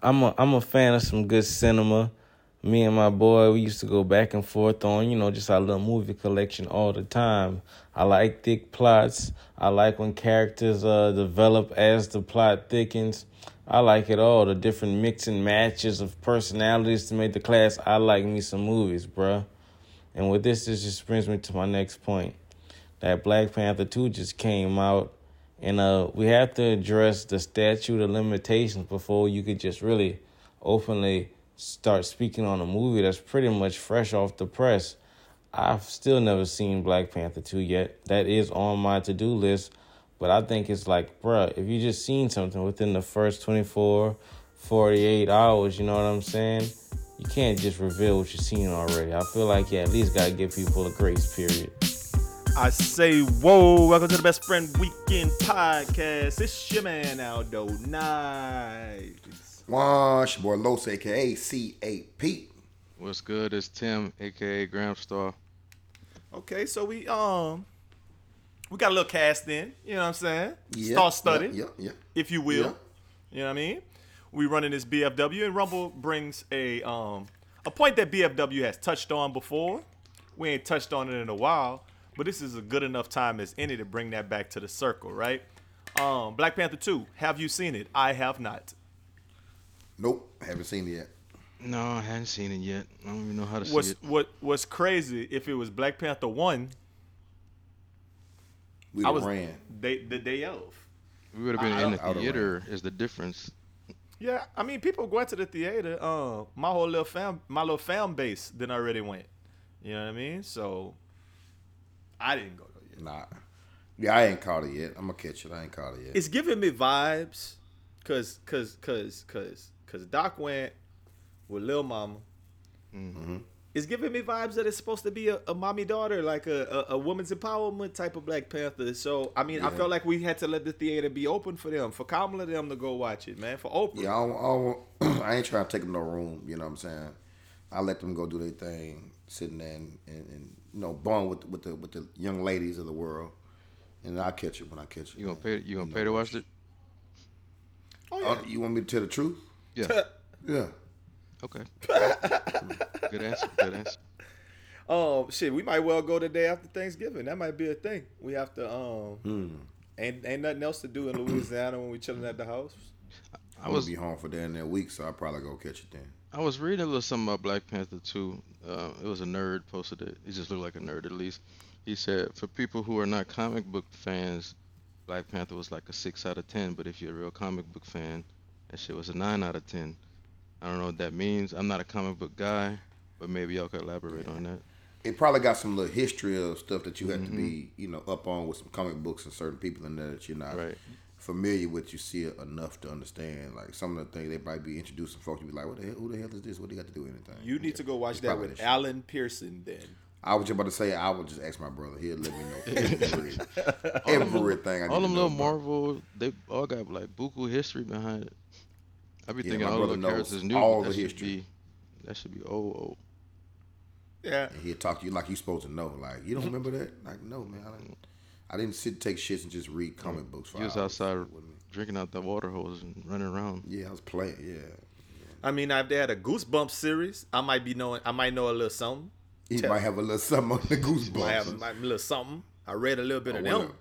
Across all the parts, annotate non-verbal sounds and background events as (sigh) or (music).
I'm a I'm a fan of some good cinema. Me and my boy, we used to go back and forth on, you know, just our little movie collection all the time. I like thick plots. I like when characters uh develop as the plot thickens. I like it all, the different mix and matches of personalities to make the class. I like me some movies, bruh. And with this, this just brings me to my next point. That Black Panther 2 just came out. And uh, we have to address the statute of limitations before you could just really openly start speaking on a movie that's pretty much fresh off the press. I've still never seen Black Panther 2 yet. That is on my to do list. But I think it's like, bruh, if you just seen something within the first 24, 48 hours, you know what I'm saying? You can't just reveal what you've seen already. I feel like you at least got to give people a grace period. I say, whoa, welcome to the Best Friend Weekend Podcast. It's your man, Aldo Nice. Wash, your boy Los, aka C8P. What's good? It's Tim, aka Gramstar. Okay, so we um we got a little cast in, you know what I'm saying? Yeah, Star studded, Yeah, yeah. if you will. Yeah. You know what I mean? We running this BFW and Rumble brings a um a point that BFW has touched on before. We ain't touched on it in a while, but this is a good enough time as any to bring that back to the circle, right? Um Black Panther 2, have you seen it? I have not. Nope, haven't seen it yet. No, I hadn't seen it yet. I don't even know how to What's see it. what what's crazy if it was Black Panther 1, We I done was ran. day, the day of. We would have been I- in I the theater. Is the difference? Yeah, I mean, people going to the theater. Uh, my whole little fam, my little fan base, then already went. You know what I mean? So, I didn't go yet. Nah. Yeah, I ain't caught it yet. I'm gonna catch it. I ain't caught it yet. It's giving me vibes, cause, cause, cause, cause, cause Doc went with Lil Mama. Mm-hmm. It's giving me vibes that it's supposed to be a, a mommy daughter, like a, a, a woman's empowerment type of Black Panther. So I mean, I felt like we had to let the theater be open for them, for Kamala them to go watch it, man, for Oprah. yeah, I, don't, I, don't, (clears throat) I ain't trying to take them no room. You know what I'm saying? I let them go do their thing, sitting there and, and, and you know, bond with with the with the young ladies of the world, and I'll catch it when I catch it. You gonna pay? You gonna pay to watch it? Oh, Uh, you want me to tell the truth? Yeah. (laughs) Yeah. Okay. (laughs) good answer. Good answer. Um, shit, we might well go the day after Thanksgiving. That might be a thing. We have to um, ain't ain't nothing else to do in Louisiana when we chilling at the house. I I was was be home for that in that week, so I'll probably go catch it then. I was reading a little something about Black Panther too. Uh, it was a nerd posted it. He just looked like a nerd at least. He said for people who are not comic book fans, Black Panther was like a six out of ten. But if you're a real comic book fan, that shit was a nine out of ten. I don't know what that means. I'm not a comic book guy, but maybe y'all could elaborate on that. it probably got some little history of stuff that you have to be, you know, up on with some comic books and certain people in there that you're not Right. Familiar with. You see it enough to understand. Like some of the things they might be introducing folks. You be like, what the hell? Who the hell is this? What do you got to do with anything? You need to go watch It's that with. Alan Pearson. Then I was just about to say I would just ask my brother. He'll let me know (laughs) every, everything. I need All to them know little about. Marvel, they all got like buku history behind it. I be Yeah, thinking my all the brother knows characters new. all the that should history. Be, that should be old, old. yeah, And he'll talk to you like you supposed to know. Like you don't remember that? Like no, man. I didn't. I didn't sit take shits and just read comic books. For He was hours outside drinking out the water hose and running around. Yeah, I was playing. Yeah, I mean, if they had a Goosebumps series, I might be knowing. I might know a little something. he Tell- might have a little something on the goosebumps. Might have a, might, a little something. I read a little bit of them.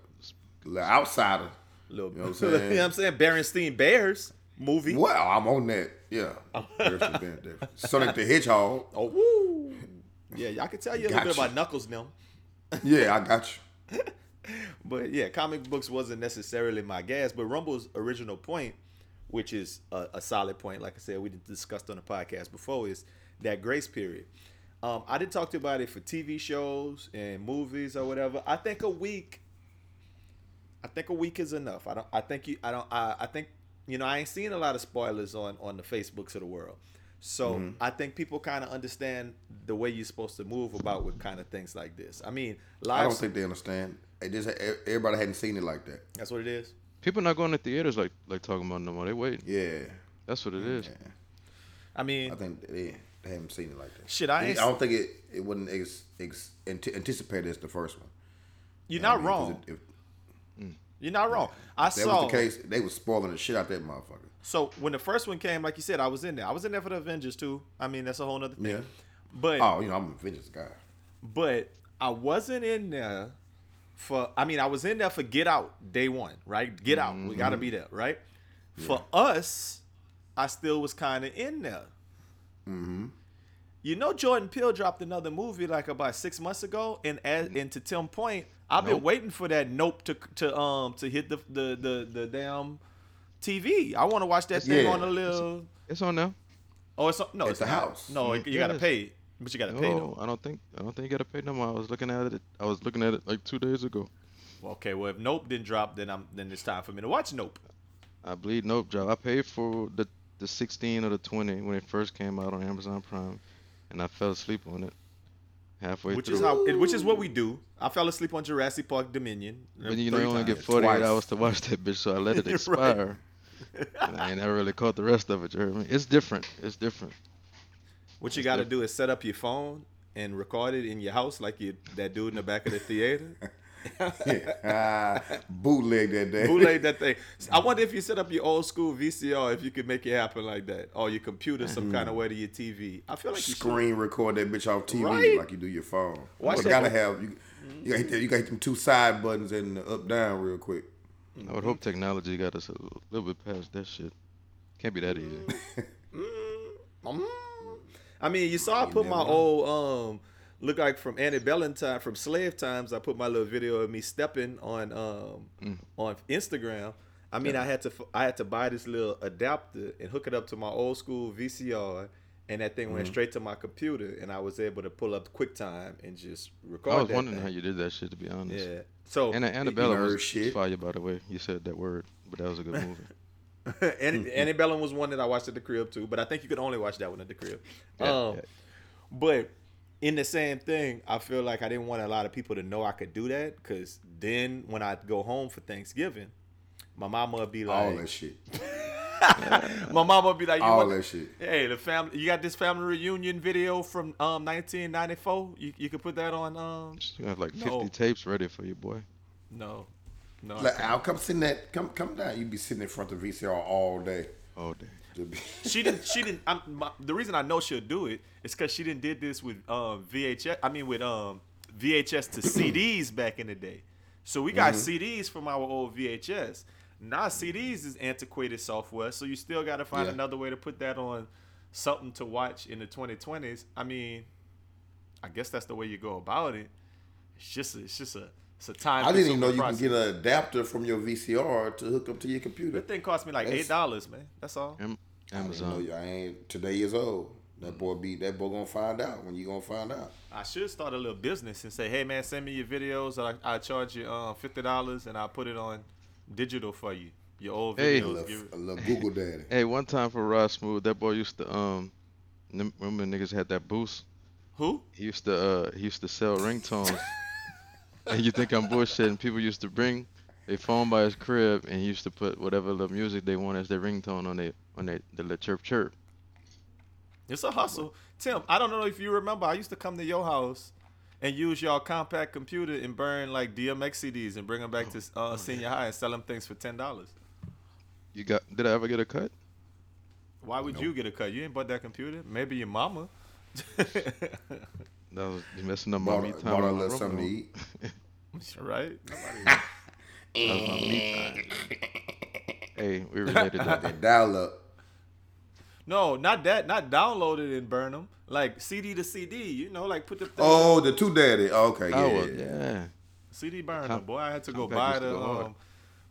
a little outsider. Little, you know what I'm (laughs) you know saying? what I'm saying? Berenstein Bears movie. Well, I'm on that. Yeah. There's some been. Sonic the Hedgehog. Oh, woo. Yeah, I can tell you a little bit about Knuckles now. Yeah, I got you. (laughs) But yeah, comic books wasn't necessarily my gas. But Rumble's original point, which is a, a solid point, like I said, we discussed on the podcast before, is that grace period. Um, I did talk to you about it for TV shows and movies or whatever. I think a week. I think a week is enough. I don't. I think you. I don't. I, I think you know. I ain't seen a lot of spoilers on on the Facebooks of the world. So Mm-hmm. I think people kind of understand the way you're supposed to move about with kind of things like this. I mean, live. I don't think they understand. It just everybody hadn't seen it like that. that's what it is. People not going to theaters like like talking about no more. They waiting. Yeah, That's what it is. yeah. I mean, I think they, they haven't seen it like that. Shit, I I don't think it it wasn't ex, ex, ante- anticipated as the first one. you're You know not what I mean? 'Cause wrong. If, if You're not wrong. I that saw. was the case, they was spoiling the shit out that motherfucker. So when the first one came, like you said, I was in there. I was in there for the Avengers too. I mean, that's a whole nother thing. Yeah. But Oh, you know, I'm a Avengers guy. but I wasn't in there for. I mean, I was in there for Get Out day one, right? Get Out, we got to be there, right? For us, I still was kind of in there. Mm-hmm. You know, Jordan Peele dropped another movie like about six months ago, and as, and to Tim Point, I've been waiting for that Nope to to um to hit the the the, the damn TV. I want to watch that thing Yeah. on a little. It's on now. Oh, it's no, At it's the not. house. No, you gotta pay, but you gotta pay No, though. I don't think I don't think you gotta pay no more. I was looking at it. I was looking at it like two days ago. Well, okay, well if Nope didn't drop, then I'm then it's time for me to watch Nope. I believe Nope job. I paid for the the 16 or the 20 when it first came out on Amazon Prime, and I fell asleep on it halfway which through. is how which is what we do. I fell asleep on Jurassic Park Dominion. But you know, you only get 48 Twice. hours to watch that bitch, so I let it (laughs) Right. expire. (laughs) and I ain't never really caught the rest of it. You heard? It's different. It's different. What you got to do is set up your phone and record it in your house like you that dude in the back of the theater. (laughs) Ah, bootleg that day. Bootleg that thing. (laughs) I wonder if you set up your old school VCR, if you could make it happen like that, or your computer some kind of way to your TV. I feel like you should. Screen record that bitch off TV Right. like you do your phone. Watch you gotta have you. You gotta, you gotta hit them two side buttons and the up down real quick. I would hope technology got us a little bit past that shit. Can't be that easy. Mm. I mean, you saw I put my old um look like from antebellum time from slave times. I put my little video of me stepping on um Mm. on Instagram. I mean, I had to I had to buy this little adapter and hook it up to my old school VCR, and that thing Mm-hmm. went straight to my computer, and I was able to pull up QuickTime and just record. I was wondering thing. how you did that shit, to be honest. Yeah. So And Annabella nerd was shit. fire, by the way. You said that word, but that was a good (laughs) movie. (laughs) Ante- Antebellum was one that I watched at the crib too, but I think you could only watch that one at the crib. Yeah, um, yeah. But in the same thing, I feel like I didn't want a lot of people to know I could do that because then when I go home for Thanksgiving, my mama would be like, All that shit. (laughs) my mama would be like, you All want- that shit. Hey, the family, you got this family reunion video from um 1994. You you could put that on um You have like 50 No. tapes ready for you, boy. no no. I Like, can't. I'll come sitting that come come down. You be sitting in front of VCR all day. All day. (laughs) She didn't. She didn't. I'm, my, the reason I know she'll do it is because she didn't did this with um, VHS. I mean with um, VHS to CDs back in the day. So we got CDs from our old VHS. Now CDs is antiquated software, so you still got to find Yeah. another way to put that on something to watch in the 2020s. I mean, I guess that's the way you go about it. It's just a, it's just a it's a time. I didn't even know you consuming can get an adapter from your VCR to hook up to your computer. That thing cost me like eight dollars, man. That's all. Am- I didn't know Amazon. you. I ain't today is old. That boy be that boy gonna find out when you gonna find out. I should start a little business and say, hey man, send me your videos. I I charge you uh, fifty dollars and I'll put it on digital for you. Your old Hey. A videos. little, a little Google daddy. (laughs) Hey, one time for Rod Smooth, that boy used to um, remember niggas had that boost. Who? He used to uh, he used to sell ringtones. (laughs) and you think I'm bullshitting? People used to bring a phone by his crib, and he used to put whatever the music they want as their ringtone on their on their the little chirp chirp. It's a hustle. Tim, I don't know if you remember. I used to come to your house and use your compact computer and burn like DMX CDs and bring them back to uh, senior high and sell them things for ten dollars. You got? Did I ever get a cut? Why would you get a cut? You ain't bought that computer. Maybe your mama. (laughs) That was messing up my Bought, me a- time. bought a on my little something to room. eat. (laughs) right? (laughs) That was my me time. (laughs) Hey, we related that. That dial up. No, not that. Not downloaded it and burn them. Like CD to CD. You know, like put the thing Oh, the two daddy. Okay, yeah. was, yeah. CD burner, Com- boy. I had to go buy the um,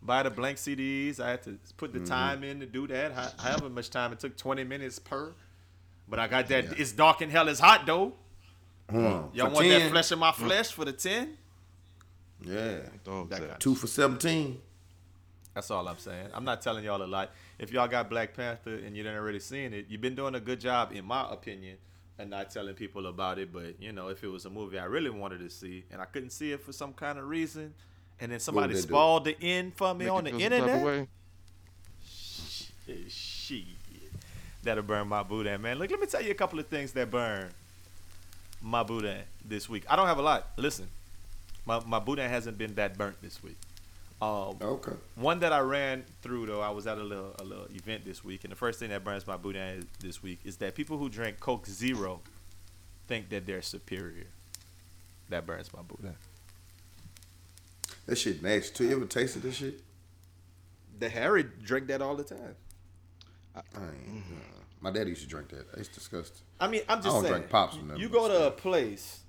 buy the blank CDs. I had to put Mm-hmm. the time in to do that. Ho- However much time it took, twenty minutes per. But I got that. Yeah. It's dark and hell It's hot though. Hmm. Y'all For want that flesh in my flesh for the ten? Yeah. Dogs That that. Two for seventeen. That's all I'm saying. I'm not telling y'all a lot. If y'all got Black Panther and you didn't already seen it, you've been doing a good job, in my opinion, and not telling people about it. But you know, if it was a movie I really wanted to see and I couldn't see it for some kind of reason, and then somebody they do? the end for me Make on the feel some type of internet, way. shit, shit, that'll burn my boudin, man. Look, let me tell you a couple of things that burn my boudin this week. I don't have a lot. Listen, my my boudin hasn't been that burnt this week. Um, Okay. one that I ran through though, I was at a little a little event this week, and the first thing that burns my boudin is- this week is that people who drink Coke Zero think that they're superior. That burns my boudin. That shit nasty too. You ever tasted this shit? The Harry drink that all the time. I ain't. uh, my daddy used to drink that. It's disgusting. I mean, I'm just I don't saying. drink pops from you go to still. a place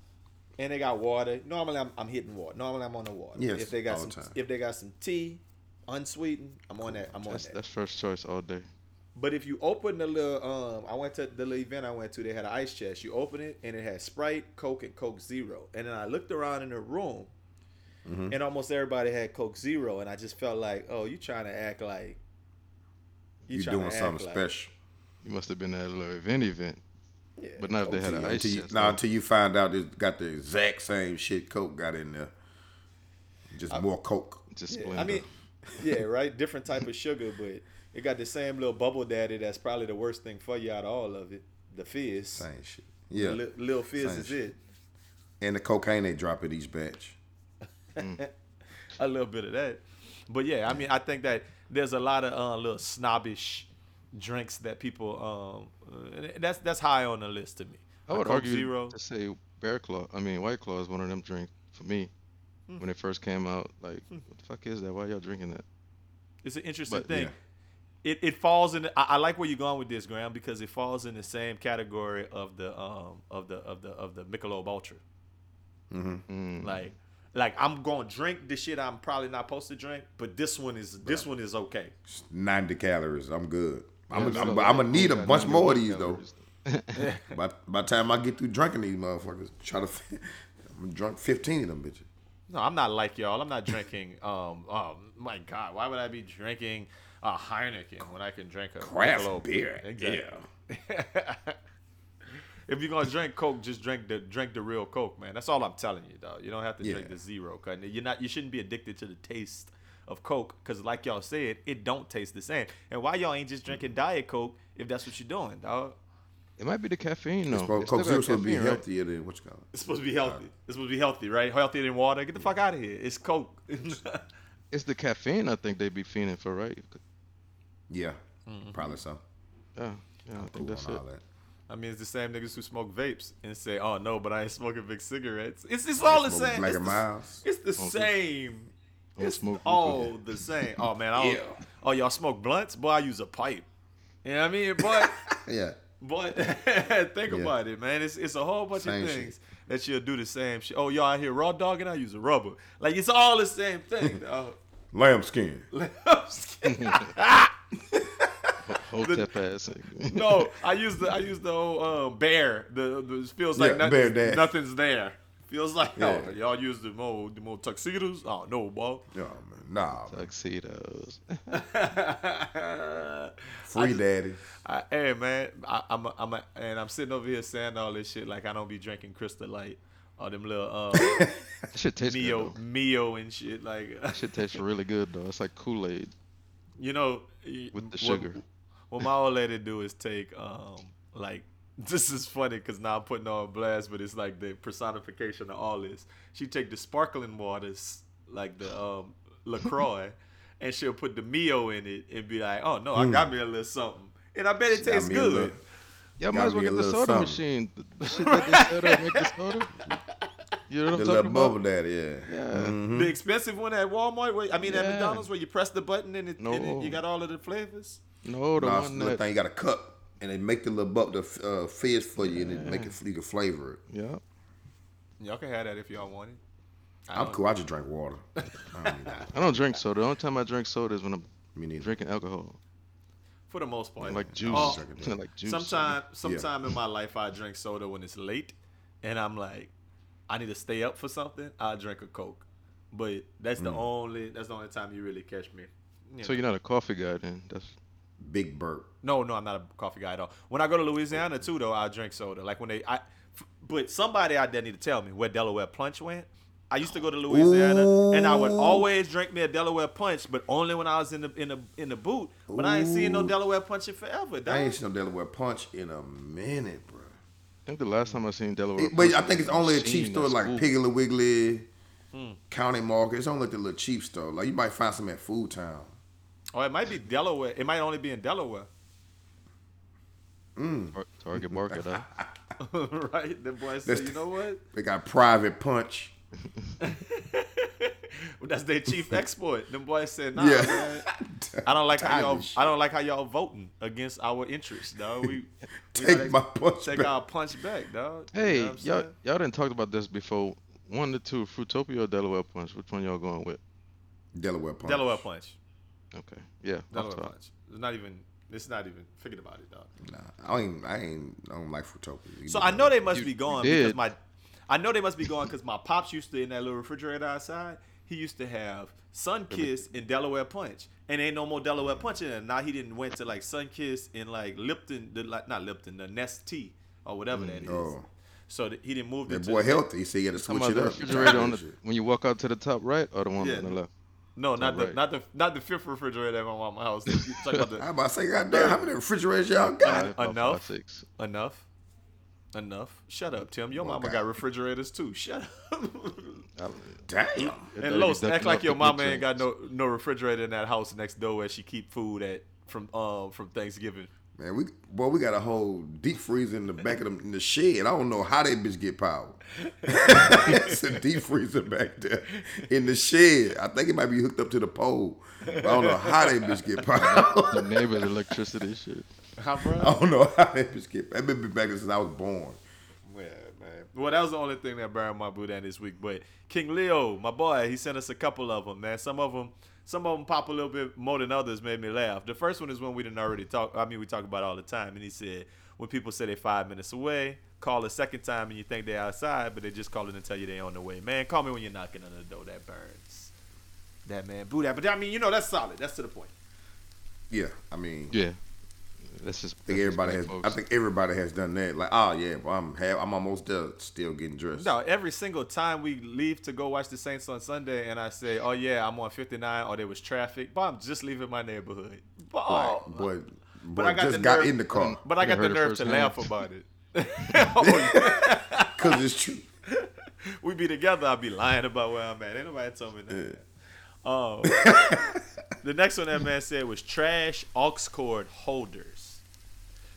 and they got water. Normally, I'm, I'm hitting water. Normally, I'm on the water. Yes, if they got all some, the time. if they got some tea, unsweetened, I'm on that. I'm on That's that. that's first choice all day. But if you open the little, um, I went to the little event I went to. They had an ice chest. You open it and it had Sprite, Coke, and Coke Zero. And then I looked around in the room, Mm-hmm. and almost everybody had Coke Zero. And I just felt like, oh, you trying to act like You, tryna doing act something like- special. You must have been at a little event event. Yeah, But not if they Coke had an Zero. ice Until you, chest. nah, though. until you find out it got the exact same shit Coke got in there. Just more Coke. Just Yeah, I mean, yeah, right. Different type of sugar, but it got the same little bubble daddy. That's probably the worst thing for you out of all of it. The fizz. Same shit. Yeah. Li- little fizz Same is shit. it. And the cocaine they drop at each batch. (laughs) a little bit of that. But yeah, I mean, I think that there's a lot of uh, little snobbish drinks that people um uh, that's that's high on the list to me. I would Coke argue Zero. to say Bear Claw. I mean, White Claw is one of them drinks for me. Hmm. When it first came out, like, what the fuck is that? Why y'all drinking that? It's an interesting But, thing. yeah. It, it falls in. I, I like where you're going with this, Graham, because it falls in the same category of the um of the of the of the Michelob Ultra. Mm. Like, like I'm gonna drink the shit I'm probably not supposed to drink, but this one is this one is okay. 90 calories. I'm good. I'm gonna so I'm, like, I'm need a bunch more of 91 these though. by, by the time I get through drinking these motherfuckers, try to (laughs) I'm drunk 15 of them bitches. No, I'm not like y'all. I'm not drinking. (laughs) Um, oh my God, why would I be drinking a Heineken when I can drink a Craft Michelob? beer. Exactly. (laughs) if you're gonna drink Coke, just drink the drink the real Coke, man. That's all I'm telling you, dog. You don't have to drink the zero. Cause you're not. You shouldn't be addicted to the taste of Coke, cause like y'all said, it don't taste the same. And why y'all ain't just drinking Diet Coke if that's what you're doing, dog? It might be the caffeine, though. It's supposed, It's still Coke got Zero supposed to be right? healthier than what you call it. It's supposed to be healthy. It's supposed to be healthy, right? Healthier than water. Get the fuck out of here. It's Coke. (laughs) It's the caffeine I think they be fiending for, right? Yeah, Mm-hmm. probably so. Yeah, yeah, I Cool think that's on it. that. I mean, it's the same niggas who smoke vapes and say, "Oh no, but I ain't smoking big cigarettes." It's it's all the same. Black It's and the, Milds. it's the same. Don't It's smoke all hookah. the same. Oh man, I Yeah. oh y'all smoke blunts? Boy, I use a pipe. You know what I mean? But (laughs) Yeah. but (laughs) think Yeah. about it, man. It's it's a whole bunch Same of shit. things that you'll do the same shit. Oh y'all out here raw dogging? I use a rubber. Like it's all the same thing. (laughs) dog. Lamb skin. Hold that ass. no, I use the I use the old um, bear. The, the it feels like Yeah, nothing's, bear nothing's there. Feels like Yeah. oh, y'all use the more the more tuxedos. Oh no, boy. Yeah, man. Nah, man. Tuxedos. (laughs) free daddy. I, hey man, I, I'm a, I'm a, and I'm sitting over here saying all this shit like I don't be drinking Crystal Light or them little uh, (laughs) That shit tastes Mio good. Mio and shit. Like That should taste (laughs) really good, though. It's like Kool-Aid. you know With the what- sugar. What my old lady do is take um like (laughs) this is funny because now I'm putting on blast, but it's like the personification of all this. She take the sparkling waters like the um Lacroix, (laughs) and she'll put the Mio in it and be like, "Oh no, I got me a little something," and I bet it Got tastes good. little- Y'all might as well get the soda something. machine. The, (laughs) the shit that they set up make the soda. You know what The I'm little talking bubble about? daddy, yeah. Yeah. Mhm. The expensive one at Walmart, where I mean at McDonald's, where you press the button and it, and it- you got all of the flavors. No, the Nah, it's one that. thing you got a cup, and they make the little buck the uh, fizz for you, and they make it you can flavor it. Yeah. Y'all can have that if y'all want it. I I'm don't- cool. I just drink water. (laughs) I don't need that. I don't drink soda. The only time I drink soda is when I'm Me neither. drinking alcohol. For the most part, Like juice. Oh, like juice. sometime sometime in my life I drink soda when it's late and I'm like I need to stay up for something, I drink a Coke. But that's Mm. the only that's the only time you really catch me you So know. you're not a coffee guy then? That's Big burp. No, no, I'm not a coffee guy at all. When I go to Louisiana too, though, I drink soda. Like when they, I, but somebody out there need to tell me where Delaware Punch went. I used to go to Louisiana, and I would always drink me a Delaware Punch, but only when I was in the in the in the boot. But I ain't seen no Delaware Punch in forever. Dog. I ain't seen no Delaware Punch in a minute, bro. I think the last time I seen Delaware. It- but I think it's only a cheap store like school. Piggly Wiggly, Hmm. County Market. It's only like the little cheap store. Like you might find some at Food Town. Or it might be Delaware. It might only be in Delaware, mm. Tar- Target Market. Huh? (laughs) right? The boy said, "You know what? They got Private Punch. (laughs) That's their chief (laughs) export." Them boys said, "Nah, Yeah. man, I don't like how y'all. I don't like how y'all voting against our interests, dog. We, we Take gotta my punch take back. our punch back, dog. You Hey, know y'all, y'all didn't talk about this before. One to two, Fruitopia or Delaware Punch? Which one y'all going with? Delaware Punch. Delaware punch. Okay, yeah. off Delaware top. punch. It's not even. It's not even. Forget about it, dog. Nah, I ain't. I ain't. I don't like Fruitopia. You So I know they must You- be you gone because my, I know they must be gone because my pops used to in that little refrigerator outside. He used to have Sunkist and Delaware Punch, and ain't no more Delaware Punch in there. Now he didn't went to like Sunkist and like Lipton, the like not Lipton, the Nestea or whatever that mm, is. Oh. So that he didn't move That boy the- healthy. He said he had to Talking switch about it the up. refrigerator on the (laughs) when you walk out to the top right or the one Yeah. on the left. No, not the right. not the not the fifth refrigerator at my mama's house. About (laughs) I'm about to say, goddamn, how many refrigerators y'all got? Enough? five, six. enough, enough. Shut up, Tim. Your Oh, mama God. got refrigerators too. Shut up. (laughs) (laughs) Damn. And Los, act like your mama ain't got no no refrigerator in that house next door where she keep food at from um from Thanksgiving. Man, we boy, we got a whole deep freezer in the back of the, in the shed. I don't know how that bitch get power. (laughs) it's a deep freezer back there in the shed. I think it might be hooked up to the pole. But I don't know how that bitch get power. The neighbor's electricity shit. Huh, bro? I don't know how that bitch get. Power. That bitch been back since I was born. Yeah, man. Well, that was the only thing that burned my boudin this week. But King Leo, my boy, he sent us a couple of them, man. Some of them, some of them pop a little bit more than others, made me laugh. The first one is one we didn't already talk. I mean, we talk about it all the time. And he said, when people say they're five minutes away, call a second time and you think they're outside, but they just calling and tell you they're on the way. Man, call me when you're knocking on the door. That burns. That man, boo that. But I mean, you know, that's solid. That's to the point. Yeah, I mean, Yeah. That's just. I think everybody has. folks. I think everybody has done that. Like, oh yeah, well, I'm have, I'm almost there, still getting dressed. No, every single time we leave to go watch the Saints on Sunday, and I say, "Oh yeah, I'm on 59," or there was traffic, but I'm just leaving my neighborhood. But, Like, oh, boy, but boy I got just got nerve- in the car mm, But I got the nerve to firsthand. laugh about it. (laughs) (laughs) oh, because it's true. (laughs) we be together. I'll be lying about where I'm at. Ain't nobody told me that. Oh, um, the next one that man said was trash aux cord holders.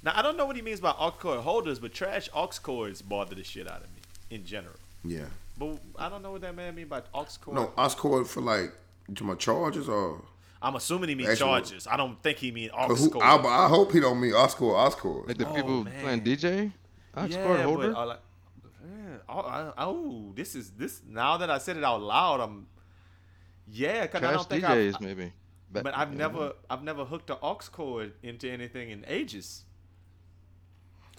Now I don't know what he means by aux cord holders, but trash aux cords bother the shit out of me in general. Yeah. But I don't know what that man mean by aux cord. No, aux cord for like you talking about charges or I'm assuming he means Actual- charges. I don't think he mean aux who, cord. I, I hope he don't mean aux cord. Oscord. Like the Oh, people man. playing DJ? Oxford yeah, holder? but uh, like, yeah, oh, I- oh, this is this. Now that I said it out loud, I'm. Yeah, because I Trash don't think I've, DJs, maybe. but Back- I've you never. I've never hooked an aux cord into anything in ages.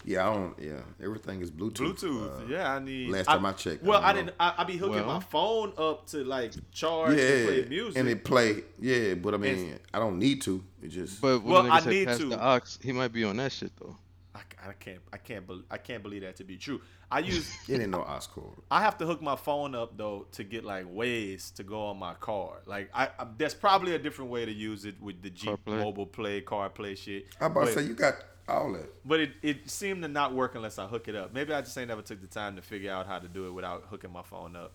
Yeah, I don't. Yeah, everything is Bluetooth. Bluetooth, Uh, yeah, I need. last time I checked, well, don't I, didn't. I, I be hooking my phone up to like charge Yeah, and play music. and it play. Yeah, but I mean, It's- I don't need to. It just. But Well, I said need to. the ox, he might be on that shit though. I, I can't. I can't. Be, I can't believe that to be true. I use. (laughs) it ain't no aux cord. I have to hook my phone up though to get like Waze to go on my car. Like I, I there's probably a different way to use it with the Jeep CarPlay? mobile play, car play shit. I about but, to say you got all that. but it, it seemed to not work unless I hook it up. Maybe I just ain't never took the time to figure out how to do it without hooking my phone up.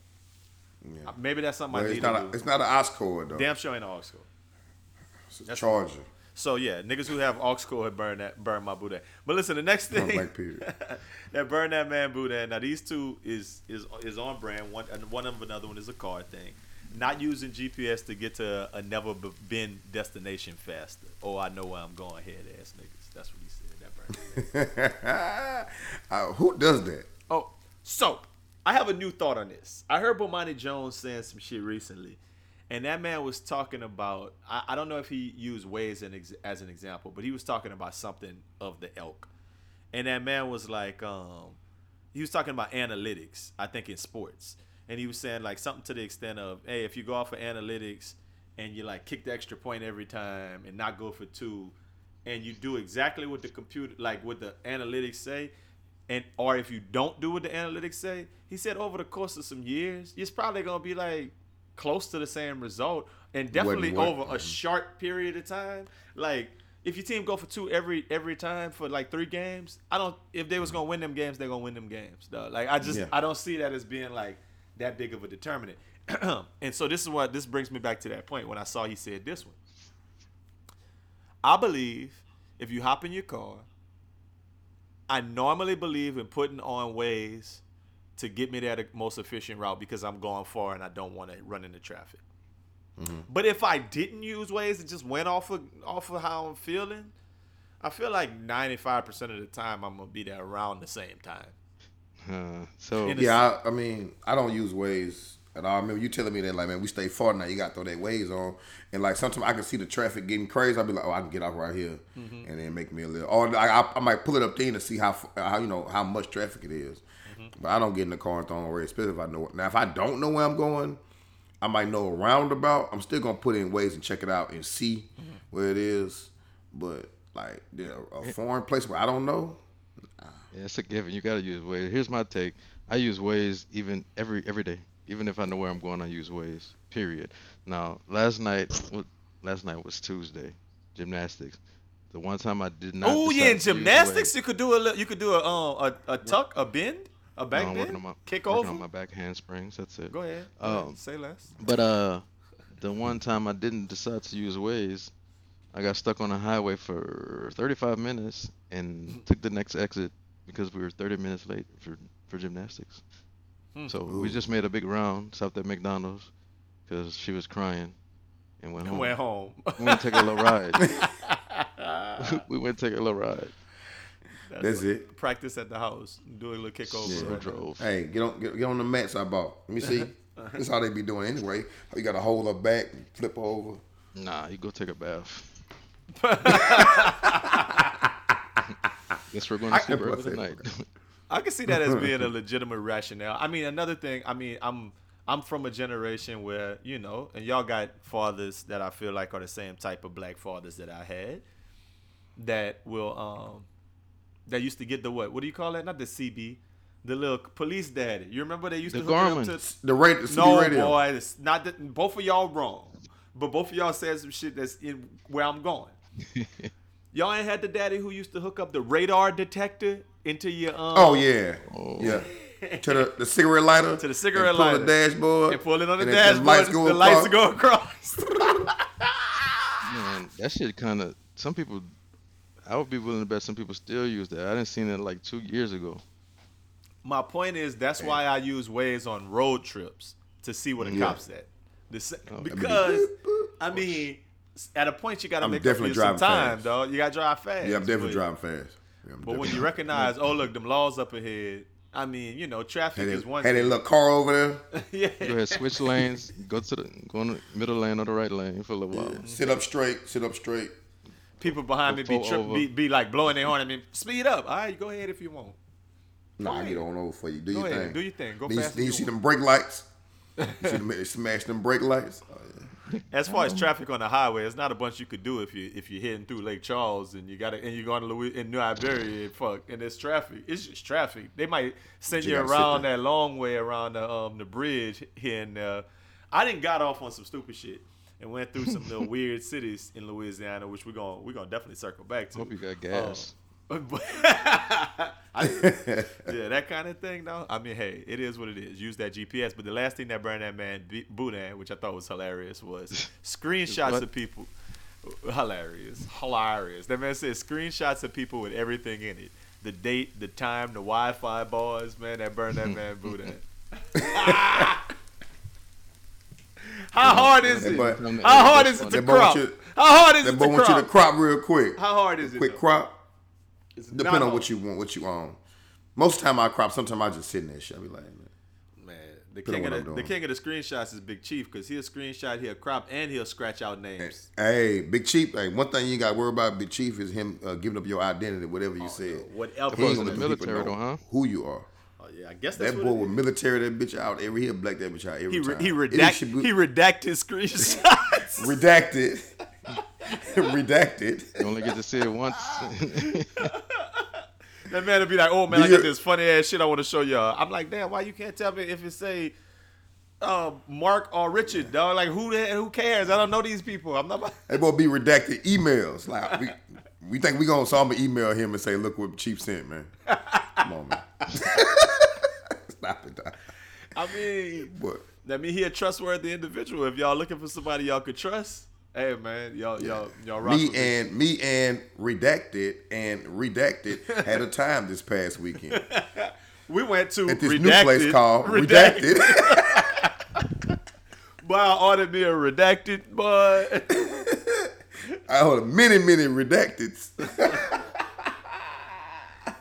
Yeah. Maybe that's something I it's need not. to A, do. it's not an aux cord though. Damn sure ain't an aux cord. it's a that's- charger. So yeah, niggas who have aux cord burn that burn my boudin. But listen, the next thing (laughs) that burn that man boudin. Now these two is is is on brand. One and one of another one is a car thing. Not using GPS to get to a never been destination faster. Oh, I know where I'm going. Head ass niggas. That's what he said. That. (laughs) Uh, who does that? Oh, so I have a new thought on this. I heard Bomani Jones saying some shit recently, and that man was talking about. I, I don't know if he used Waze an ex, as an example, but he was talking about something of the elk, and that man was like, um, he was talking about analytics. I think in sports, and he was saying like something to the extent of, hey, if you go off of analytics. and you like kick the extra point every time and not go for two, and you do exactly what the computer like what the analytics say, and or if you don't do what the analytics say, he said over the course of some years, it's probably gonna be like close to the same result, and definitely what- over a short period of time. Like if your team go for two every every time for like three games, I don't. If they was gonna win them games, they're gonna win them games. Though. Like I just Yeah. I don't see that as being like that big of a determinant. (clears throat) and so this is what this brings me back to that point when I saw he said this one. I believe if you hop in your car, I normally believe in putting on Waze to get me there the most efficient route because I'm going far and I don't want to run into traffic. But if I didn't use Waze and just went off of off of how I'm feeling, I feel like 95% of the time I'm gonna be there around the same time. Uh, so In a- Yeah, I, I mean, I don't use Waze all. I remember you telling me that, like, man, we stay far now. You got to throw that Waze on, and like sometimes I can see the traffic getting crazy. I'll be like, oh, I can get off right here, Mm-hmm. and then make me a little. Or I, I, I might pull it up then to see how how you know how much traffic it is. Mm-hmm. But I don't get in the car and throw on Waze, especially if I know it. Now, if I don't know where I'm going, I might know a roundabout. I'm still gonna put in Waze and check it out and see Mm-hmm. where it is. But like, yeah, a foreign place where I don't know. Yeah, it's a given. You gotta use Waze. Here's my take. I use Waze even every every day. Even if I know where I'm going, I use Waze. Period. Now, last night, wa- last night was Tuesday, gymnastics. The one time I did not. Oh yeah, in gymnastics you could do a you could do a um a, a tuck, a bend, a No, back I'm bend, working on my kick working over. on my back handsprings. That's it. Go ahead. Um, Say less. But uh, the one time I didn't decide to use Waze, I got stuck on a highway for 35 minutes and took the next exit because we were 30 minutes late for for gymnastics. Hmm. So we just made a big round, stopped at McDonald's because she was crying, and went home. Went home. We went to take a little ride. (laughs) (laughs) we went to take a little ride. That's it. Practice at the house. Do a little kick over. So right? drove. Hey, get on get, get on the mats I bought. Let me see. (laughs) That's how they be doing anyway. You got to hold her back, flip her over. Nah, you go take a bath. Guess we're going to sleep can early tonight. I can see that as being a (laughs) legitimate rationale. I mean, another thing. I mean, I'm I'm from a generation where you know, and y'all got fathers that I feel like are the same type of black fathers that I had, that will um, that used to get the what? What do you call that? Not the CB, the little police daddy. You remember they used The to hook it up to The radio, the no, radio. boy, it's not that. Both of y'all wrong, but both of y'all said some shit that's in where I'm going. (laughs) y'all ain't had the daddy who used to hook up the radar detector into your um. Oh yeah, yeah. To the, the cigarette lighter. To the cigarette and pull lighter. the dashboard. and pull it on the and dashboard. The lights go the lights across. go across. (laughs) Man, that shit kind of. Some people, I would be willing to bet some people still use that. I didn't seen it like two years ago. My point is that's why I use Waze on road trips to see where the Yeah. cops at. The, Oh. because (laughs) I mean, at a point you got to I'm make up for you some driving time, fast. dog. You got to drive fast. Yeah, I'm definitely but, driving fast. Yeah, I'm But when you recognize, oh look, them laws up ahead. I mean, you know, traffic had is that, one. had that thing. little car over there. (laughs) yeah. Go ahead, switch lanes. Go to the go in the middle lane or the right lane for a little while. Sit up straight. Sit up straight. People behind me be, tri- be be like blowing their horn. at me. speed up. All right, go ahead if you want. Nah, I ahead. get on over for you. Do Go your ahead, thing. do your thing. Go then you, fast then you as see you them brake lights. You see (laughs) them they smash them brake lights. Oh, yeah. As far as traffic on the highway, it's not a bunch you could do if you if you're heading through Lake Charles and you got to and you're going to Louis in New Iberia and fuck and there's traffic. It's just traffic. They might send You you, around that long way around the um the bridge here and uh, I didn't got off on some stupid shit and went through some little (laughs) weird cities in Louisiana, which we're gonna we're gonna definitely circle back to. Hope you got gas. Uh, (laughs) but- I- (laughs) yeah, that kind of thing, though. I mean, hey, it is what it is. Use that GPS. But the last thing that burned that man Boudin, which I thought was hilarious, was (laughs) screenshots What? of people. Hilarious, hilarious. That man said screenshots of people with everything in it: the date, the time, the Wi-Fi bars. Man, that burned that man Boudin. (laughs) How hard is it? boy- How hard is it to That boy want crop? How hard is it to want you to crop? crop real quick. How hard is it? Quick crop. It's not Depending on hard. what you want, what you own. Most of the time I crop. Sometimes I just sit in that shit. I be like, man. Man, the king of the, the king of the screenshots is Big Chief because he'll screenshot, he'll crop, and he'll scratch out names. Hey, Big Chief. Hey, one thing you ain't got to worry about Big Chief is him uh, giving up your identity, whatever you said. Whatever. He ain't in gonna the let military know though, huh? Who you are. Oh yeah, I guess that's That boy it will is. military that bitch out every. He'll black that bitch out every He, re- time. he redacted. redact he be- redact his screenshots. (laughs) redacted, (laughs) (laughs) redacted. You only get to see it once. (laughs) That man would be like, "Oh man, I Do got this funny ass shit I want to show y'all." I'm like, "Damn, why you can't tell me if it say uh, Mark or Richard, dog? Like, who the, who cares? I don't know these people. I'm not." (laughs) They both be redacted emails. Like we, we think we gonna so I'm gonna email him and say, look what Chief sent, man. Come on, man. Stop it, dog. I mean, What? that mean he a trustworthy individual. If y'all looking for somebody y'all could trust, hey man, y'all y'all y'all rock Me and me and redacted and redacted had a time this past weekend. (laughs) We went to at this redacted, new place called Redacted. (laughs) (laughs) Boy, I ordered me a redacted, but I ordered many, many redacteds.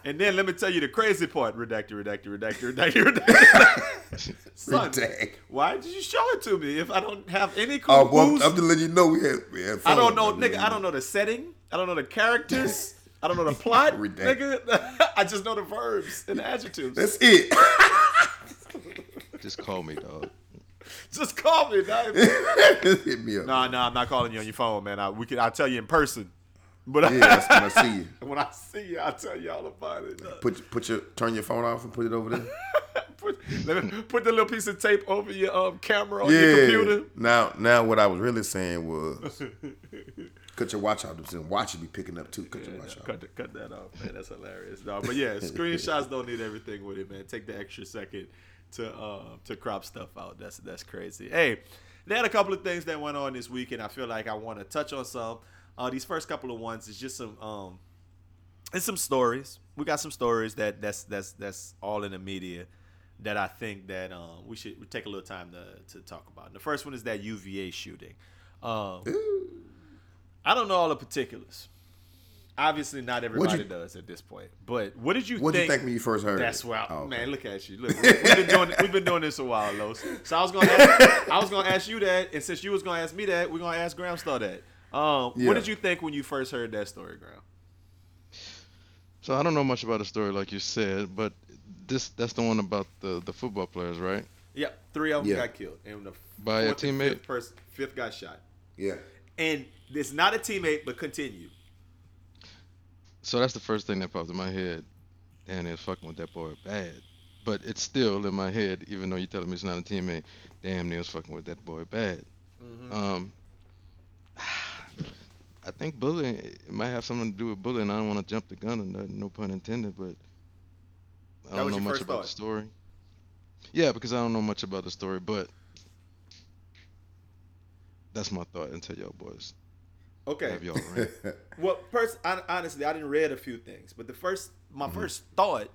And then let me tell you the crazy part: redacted, redacted, redacted, redacted, redacted. (laughs) Son, Redact. why did you show it to me if I don't have any clue? Oh, boy, I'm just letting you know we had, we had fun. I don't know, I'm nigga. letting I don't know the setting. I don't know the characters. (laughs) I don't know the plot, Redacted. nigga. (laughs) I just know the verbs and the adjectives. That's it. Just call me, dog. Just call me, dog. Hit me up. Nah, nah, I'm not calling you on your phone, man. I, we can. I'll tell you in person. But Yeah, when I see you. (laughs) when I see you, I'll tell you all about it. Put put your turn your phone off and put it over there. (laughs) put, put the little piece of tape over your um, camera on your computer. Now now what I was really saying was (laughs) cut your watch off. The watch should be picking up too. Cut your watch off. Cut, th- cut that off, man. That's hilarious. No, but yeah, screenshots don't need everything with it, man. Take the extra second to uh, to crop stuff out. That's that's crazy. Hey, they had a couple of things that went on this weekend. I feel like I want to touch on some. Uh, these first couple of ones is just some um, it's some stories. We got some stories that that's that's that's all in the media that I think that um, we should we take a little time to to talk about. The first one is that UVA shooting. Um, I don't know all the particulars. Obviously, not everybody you- does at this point. But what did you What did think? you think when you first heard That's it? why, Oh, okay. man. Look at you. Look, we- we've been doing we've been doing this a while, Los. So I was gonna ask, I was gonna ask you that, and since you was gonna ask me that, we're gonna ask Graham Star that. Um, Yeah. What did you think when you first heard that story, Graham? So I don't know much about the story, like you said, but this that's the one about the the football players, right? Yeah, three of them Yeah. got killed, and the By a teammate? fifth, person, fifth got shot, Yeah. and it's not a teammate, but continue. So that's the first thing that popped in my head, and it's fucking with that boy bad. But it's still in my head, even though you're telling me it's not a teammate. Damn, they was fucking with that boy bad. Um, I think bullying it might have something to do with bullying. I don't want to jump the gun, and no- no pun intended, but That I don't was know your much first about thought? the story. Yeah, because I don't know much about the story, but that's my thought until y'all boys Okay. have y'all rant. (laughs) Well, first, hon- honestly, I didn't read a few things, but the first, my mm-hmm. first thought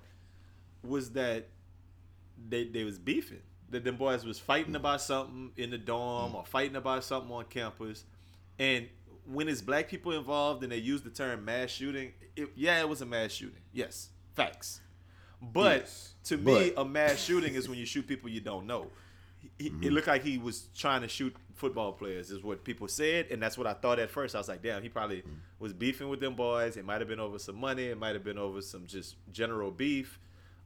was that they they was beefing. That them boys was fighting mm-hmm. about something in the dorm mm-hmm. or fighting about something on campus, and when it's black people involved and they use the term mass shooting, it, yeah, it was a mass shooting. Yes, facts. But Yes, to me, but- a mass shooting is when you shoot people you don't know. He, It mm-hmm. looked like he was trying to shoot football players, is what people said, and that's what I thought at first. I was like, damn, he probably mm-hmm. was beefing with them boys. It might have been over some money. It might have been over some just general beef.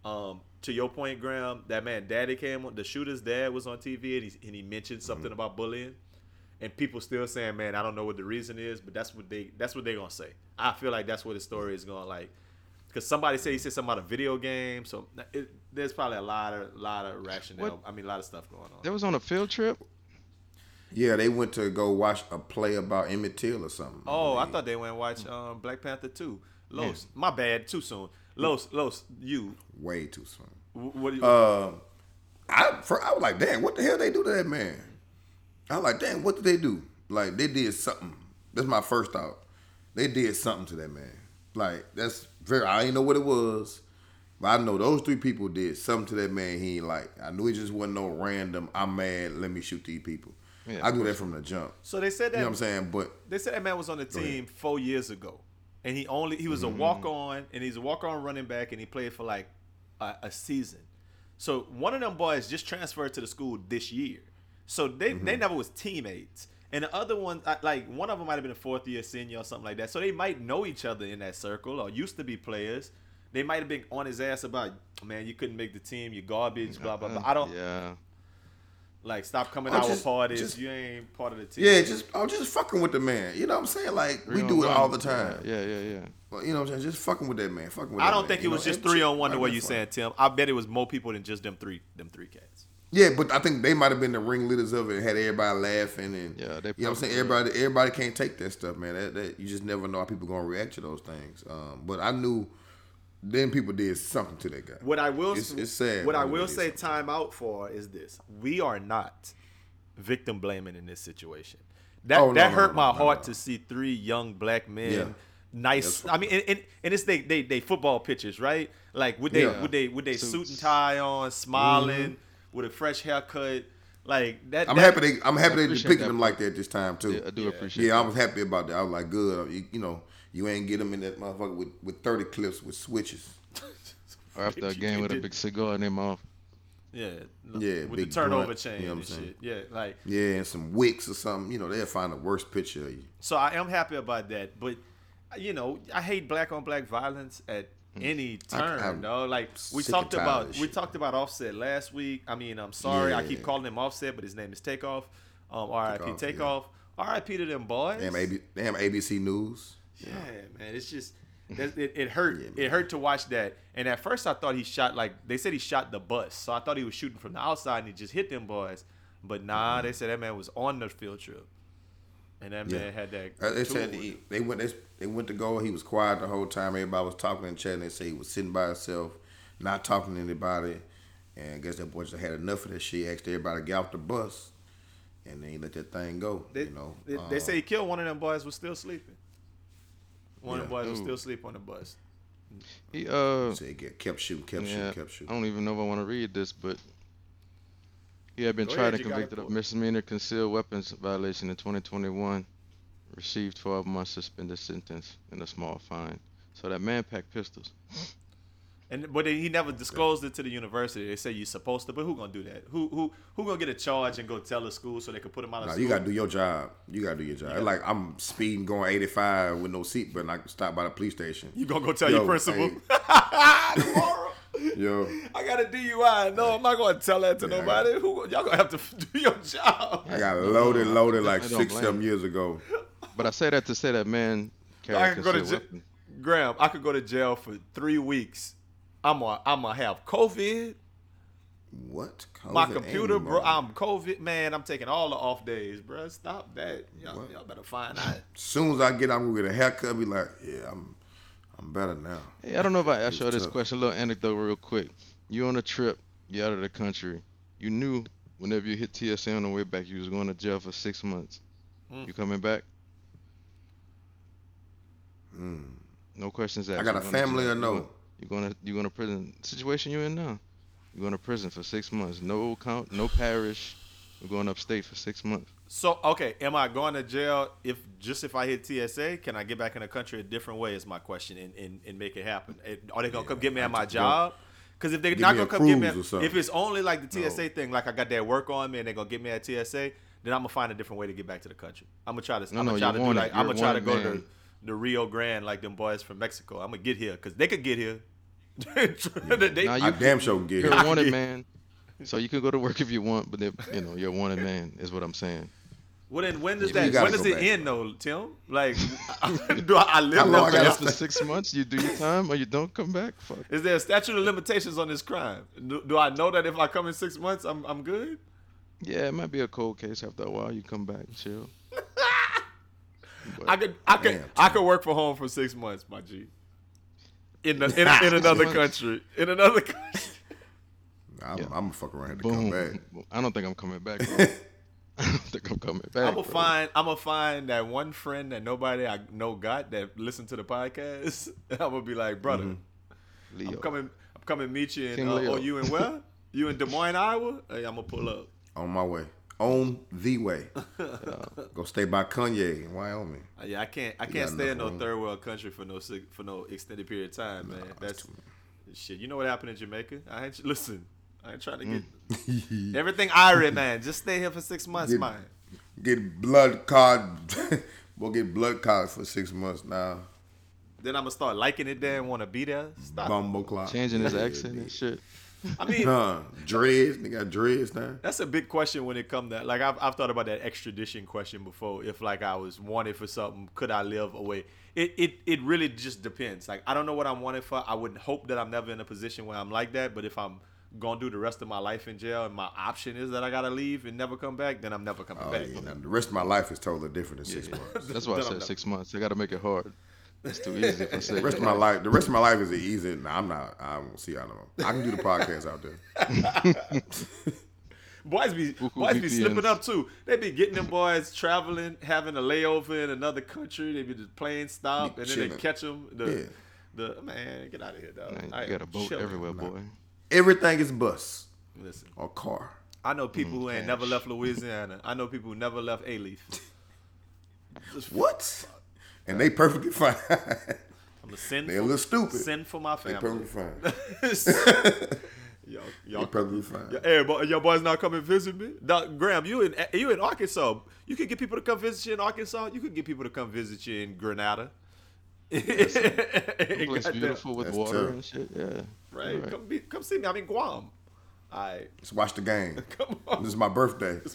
Um, to your point, Graham, that man, Daddy came on. The shooter's dad was on TV, and he, and he mentioned something mm-hmm. about bullying, and people still saying, man, I don't know what the reason is, but that's what they that's what they're gonna say. I feel like that's what the story is going like. Because somebody said he said something about a video game, so it, there's probably a lot of lot of rationale. What? I mean, a lot of stuff going on. They was on a field trip. Yeah, they went to go watch a play about Emmett Till or something. Oh, I believe. thought they went and watch um, Black Panther 2. Los, my bad, too soon. Los, Los, you, way too soon. wh- what do you, Uh, I for, I was like, damn, what the hell they do to that man? I was like, damn, what did they do? Like they did something. That's my first thought. They did something to that man. Like that's very. I didn't know what it was, but I know those three people did something to that man. He ain't like. I knew it just wasn't no random. I'm mad. Let me shoot these people. Yeah, I of knew that from the jump. so they said that. You that know what I'm saying? But they said that man was on the team four years ago, and he only he was a mm. walk on, and he's a walk on running back, and he played for like a, a season. So one of them boys just transferred to the school this year, so they they mm-hmm. never was teammates. And the other one, like one of them might have been a fourth year senior or something like that. So they might know each other in that circle or used to be players. They might have been on his ass about, man, you couldn't make the team, you garbage, blah blah blah. I don't, Yeah. Like stop coming I'm out just- with parties. just- you ain't part of the team. Yeah, just I'm just fucking with the man. You know what I'm saying? Like we do it all the time. Yeah, yeah, yeah. Well, you know what I'm saying? Just fucking with that man. Fucking with I don't man, think you it was know? just three on one the way you fun. saying, Tim. I bet it was more people than just them three, them three cats. Yeah, but I think they might have been the ringleaders of it and had everybody laughing and Yeah, they you know what I'm saying. Everybody, everybody can't take that stuff, man. That, that you just never know how people gonna react to those things. Um, but I knew then people did something to that guy. What I will It's- it's sad, What I will say something. time out for is this: we are not victim blaming in this situation. That Oh, that no, hurt no, my no, heart no. to see three young black men. Yeah. Nice. That's- I mean, and, and, and it's they, they they football pitchers, right? Like with they Yeah. with they with they suit and tie on, smiling with a fresh haircut. Like that. I'm that- happy they I'm happy they appreciate depicted that them like that this time too. Yeah, I do Yeah. appreciate. Yeah, I was happy about that. I was like, good. You, you know, you ain't get them in that motherfucker with, with 30 clips with switches. Or after a (laughs) game with a big cigar in their mouth. Yeah. Yeah, With the big turnover grunt, chain you know what and I'm saying? shit. Yeah. Like Yeah, and some wicks or something. You know, they'll find the worst picture of you. So I am happy about that, but you know, I hate black on black violence at any I- turn. I'm though, like we talked and tired of about, we talked about Offset last week. I mean, I'm sorry, I keep calling him Offset, but his name is Takeoff. Um, R.I.P. Takeoff, Takeoff. R.I.P. to them boys. Damn, AB, damn ABC News. Yeah, man, it's just it, it, hurt. (laughs) Yeah, it hurt to watch that. And at first, I thought he shot like they said he shot the bus, so I thought he was shooting from the outside and he just hit them boys. But nah, they said that man was on the field trip, and that Yeah. man had that. Uh, they said he, they went they, they went to go. He was quiet the whole time. Everybody was talking and chatting. They say he was sitting by himself, not talking to anybody. And I guess that boy just had enough of that shit. Asked everybody to get off the bus, and then he let that thing go. They, you know, they, Uh, they say he killed one of them boys was still sleeping. One of the Yeah. boys was still asleep on the bus. He uh Say he get, kept shooting, kept yeah, shooting, kept shooting. I don't even know if I want to read this, but he had been Go tried ahead, and you got convicted of boy. misdemeanor concealed weapons violation in 2021. Received 12 months suspended sentence and a small fine. So that man packed pistols. And but he never disclosed it to the university. They say you're supposed to, but who gonna do that? Who who who gonna get a charge and go tell the school so they can put him out of Nah, school? you gotta do your job. You gotta do your job. Like I'm speeding, going 85 with no seatbelt, and I can stop by the police station. You gonna go tell Yo, your principal hey. (laughs) tomorrow? Yo, I got a DUI. No, I'm not gonna tell that to Yeah, I nobody. Who y'all gonna have to (laughs) do your job? I got loaded, loaded like six, blame seven years ago. But I say that to say that man (laughs) I carried could go to concealed jail. Graham, I could go to jail for three weeks. I'm gonna I'm gonna have COVID. What? My computer, bro. I'm COVID, man. I'm taking all the off days, bro. Stop that. Y'all, y'all better find out. As soon as I get, out, I'm gonna get a haircut. Be like, yeah, I'm, I'm better now. Hey, I don't know if I asked y'all this question, a little anecdote real quick. You on a trip, you out of the country. You knew whenever you hit TSA on the way back, you was going to jail for six months. Mm. You coming back? Mm. No questions asked. I got a family or no? going- You going to you going to prison? Situation you in now? You going to prison for six months? No count, no parish. We're going upstate for six months. So okay, am I going to jail if just if I hit TSA? Can I get back in the country a different way? Is my question, and, and, and make it happen. Are they gonna come get me at my job? Because if they're not gonna come get me, if it's only like the No. TSA thing, like I got that work on me and they're gonna get me at TSA, then I'm gonna find a different way to get back to the country. I'm gonna try to. No, I'm gonna try to do like I'm gonna try to go man. to the Rio Grande like them boys from Mexico. I'm gonna get here because they could get here. (laughs) They- Now I you damn sure can get You're here. wanted (laughs) man, so you can go to work if you want, but if, you know you're a wanted man is what I'm saying. well, then when does You that? When does it back. end though, Tim? Like, (laughs) (laughs) do I, I live How long there I for After six months, you do your time or you don't come back. Fuck. Is there a statute of limitations on this crime? Do, do I know that if I come in six months, I'm I'm good? Yeah, it might be a cold case. After a while, you come back, chill. But (laughs) I could I could Damn, I could work from home for six months, my G. In the, in, in another months. country, in another country. I'm, Yeah. I'm gonna fuck around and boom. come back. (laughs) I don't think I'm coming back. (laughs) (laughs) I don't think I'm coming back. I'm gonna find I'm gonna find that one friend that nobody I know got that listened to the podcast. I'm gonna be like, brother, Mm-hmm. Leo. I'm coming I'm coming meet you in uh, oh you in where? you in Des Moines, Iowa? Hey, I'm gonna pull up. On my way. On the way. Go stay by Kanye in Wyoming. Uh, Yeah, I can't. I can't got stay in no room. third world country for no for no extended period of time, man. That's shit. You know what happened in Jamaica? I ain't listen. I ain't trying to get Mm. (laughs) everything Irie, man. Just stay here for six months, Get- man. Get blood card. (laughs) we'll get blood card for six months now. Then I'm gonna start liking it there and want to be there. Stop. Bumble clock. Changing his accent and shit. I mean, Huh? Dreads? They got dreads now. That's a big question when it come to like I've, I've thought about that extradition question before. If like I was wanted for something, could I live away? It it it really just depends. Like I don't know what I'm wanted for. I would hope that I'm never in a position where I'm like that. But if I'm gonna do the rest of my life in jail and my option is that I gotta leave and never come back, then I'm never coming Oh, back. yeah. Now, the rest of my life is totally different than six Yeah. months. (laughs) That's why I Then I'm said not- six months. They got to make it hard. It's too easy if I say The rest of my life, the rest of my life is easy. Nah, I'm not. I won't see. I don't know. I can do the podcast out there. (laughs) Boys be boys be slipping up too. They be getting them boys traveling, having a layover in another country. They be the plane stop and then they catch them. The Yeah. the man, get out of here, dog. Man, I you got a boat chilling. everywhere, boy. Everything is bus Listen, or car. I know people who ain't mm-hmm. never left Louisiana. I know people who never left Alief. (laughs) What? And they perfectly fine. I'm a sin. They a little stupid. Sin for my they family. perfectly fine. (laughs) y'all, They y'all, perfectly fine. Yeah, Hey, boy, your boys not coming visit me. Doc, Graham, you in you in Arkansas. You could get people to come visit you in Arkansas. You could get people to come visit you in Grenada. The place Goddamn. beautiful with That's water tough. and shit. Yeah. Right. You're Come be, come see me. I'm in Guam. All right. Let's watch the game. (laughs) Come on. This is my birthday. (laughs)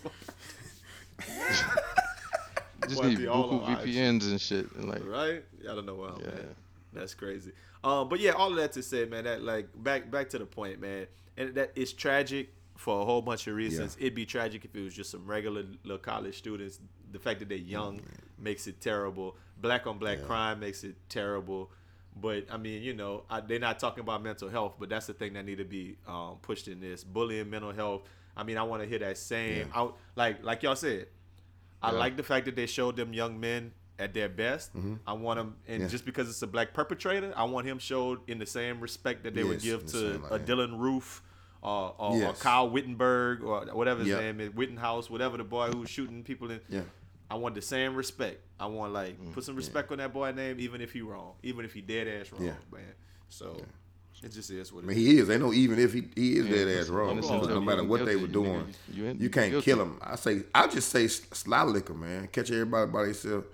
Just Boy, need be all Buku on VPNs and shit. And like, Right? I don't know where I'm Yeah. at. That's crazy. Um, but yeah, all of that to say, man, that like back back to the point, man, and that it's tragic for a whole bunch of reasons. It'd be tragic if it was just some regular little college students. The fact that they're young makes it terrible. Black on black crime makes it terrible. But I mean, you know, I, they're not talking about mental health, but that's the thing that need to be um, pushed in this bullying, mental health. I mean, I want to hear that same Yeah. out like like y'all said. I like the fact that they showed them young men at their best. I want them, and Mm-hmm. Yeah. just because it's a black perpetrator, I want him showed in the same respect that they would give to a. Dylann Roof or, or, or Kyle Wittenberg or whatever his Yep. name is, Wittenhouse, whatever the boy who's shooting people in. Yeah. I want the same respect. I want like Mm, put some respect on that boy name, even if he wrong, even if he dead ass wrong, Yeah. man. So it just is what I mean, is. he is. They know even if he, he is Yeah, dead ass wrong. innocent no matter proven what they guilty, were nigga. doing, You you can't guilty. kill him. I say, I just say sly lick him, man. Catch everybody by themselves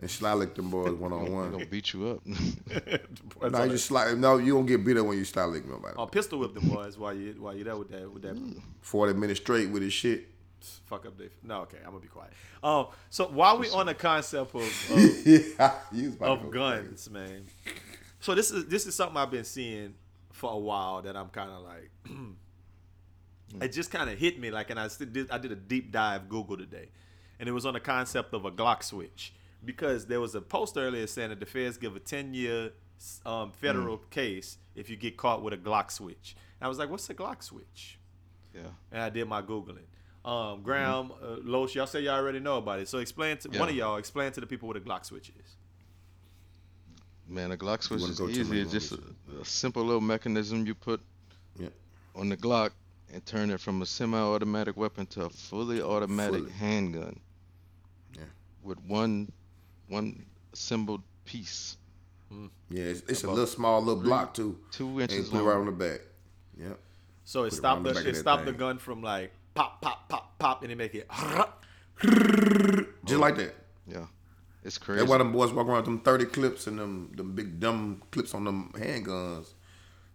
and sly lick them boys (laughs) one on They're one. gonna beat you up. That's (laughs) (laughs) No, you just slide. No, you don't get beat up when you sly lick nobody. Oh, pistol whip them boys while you while you there with that with that Forty minutes straight with his shit. Fuck up. They no, okay, I'm gonna be quiet. Um, so while we on the concept of, (laughs) of yeah, you was about to of guns, man. So this is this is something I've been seeing for a while that I'm kind of like, (clears throat) it just kind of hit me like, and I did I did a deep dive Google today, and it was on the concept of a Glock switch because there was a post earlier saying that the feds give a 10 year um, federal case if you get caught with a Glock switch. And I was like, what's a Glock switch? yeah. and I did my googling. Um, Graham, uh, Loesch, y'all say y'all already know about it. So explain to one of y'all explain to the people what a Glock switch is. Man, a Glock switch is easy. It's just a, a simple little mechanism you put Yeah. on the Glock and turn it from a semi-automatic weapon to a fully automatic Fully. handgun. Yeah. With one one assembled piece, Yeah, it's, it's a little small little block too. two And inches put it right on the back. Yep. So it Put it stopped the the, it of that stopped the gun from like pop pop pop pop and they make it. (laughs) Just like that. Yeah, it's crazy. That's why them boys walk around with them 30 clips and them them big dumb clips on them handguns.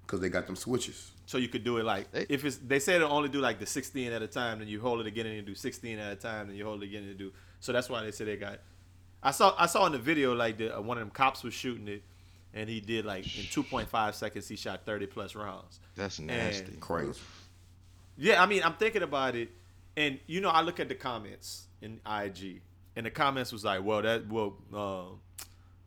Cause they got them switches. So you could do it like They- if it's they said it only do like the 16 at a time, then you hold it again and you do 16 at a time, then you hold it again and you do. So that's why they say they got. I saw I saw in the video like the, uh, one of them cops was shooting it, and he did like in 2.5 seconds he shot 30 plus rounds. That's nasty. Crazy. Yeah, I mean, I'm thinking about it, and you know, I look at the comments in IG, and the comments was like, "Well, that well, um,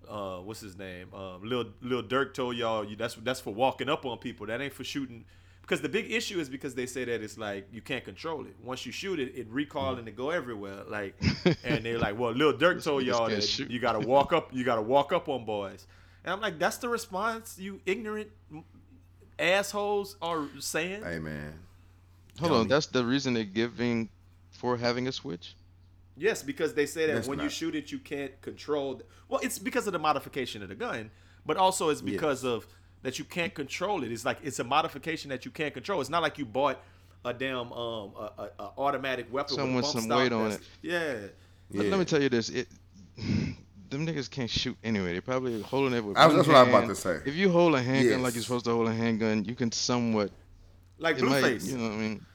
uh, what's his name? Um, Lil Lil Durk told y'all you, that's that's for walking up on people. That ain't for shooting." Because the big issue is because they say that it's like you can't control it. Once you shoot it, it recall and it go everywhere. Like, (laughs) and they're like, "Well, Lil Durk told niggas y'all that shoot. you gotta walk up, you gotta walk up on boys." And I'm like, "That's the response you ignorant assholes are saying." Hey man. Hold Tell on, me. that's the reason they're giving for having a switch. Yes, because they say that That's when you shoot it, you can't control. th- Well, it's because of the modification of the gun, but also it's because of that you can't control it. It's like it's a modification that you can't control. It's not like you bought a damn um a, a, a automatic weapon Some with with a bump some weight on that's- Yeah, Let, Yeah. let me tell you this: it, (sighs) them niggas can't shoot anyway. They're probably holding it with. I was- one that's what I'm about to say. If you hold a handgun like you're supposed to hold a handgun, you can somewhat like It might, Blueface. you know what I mean?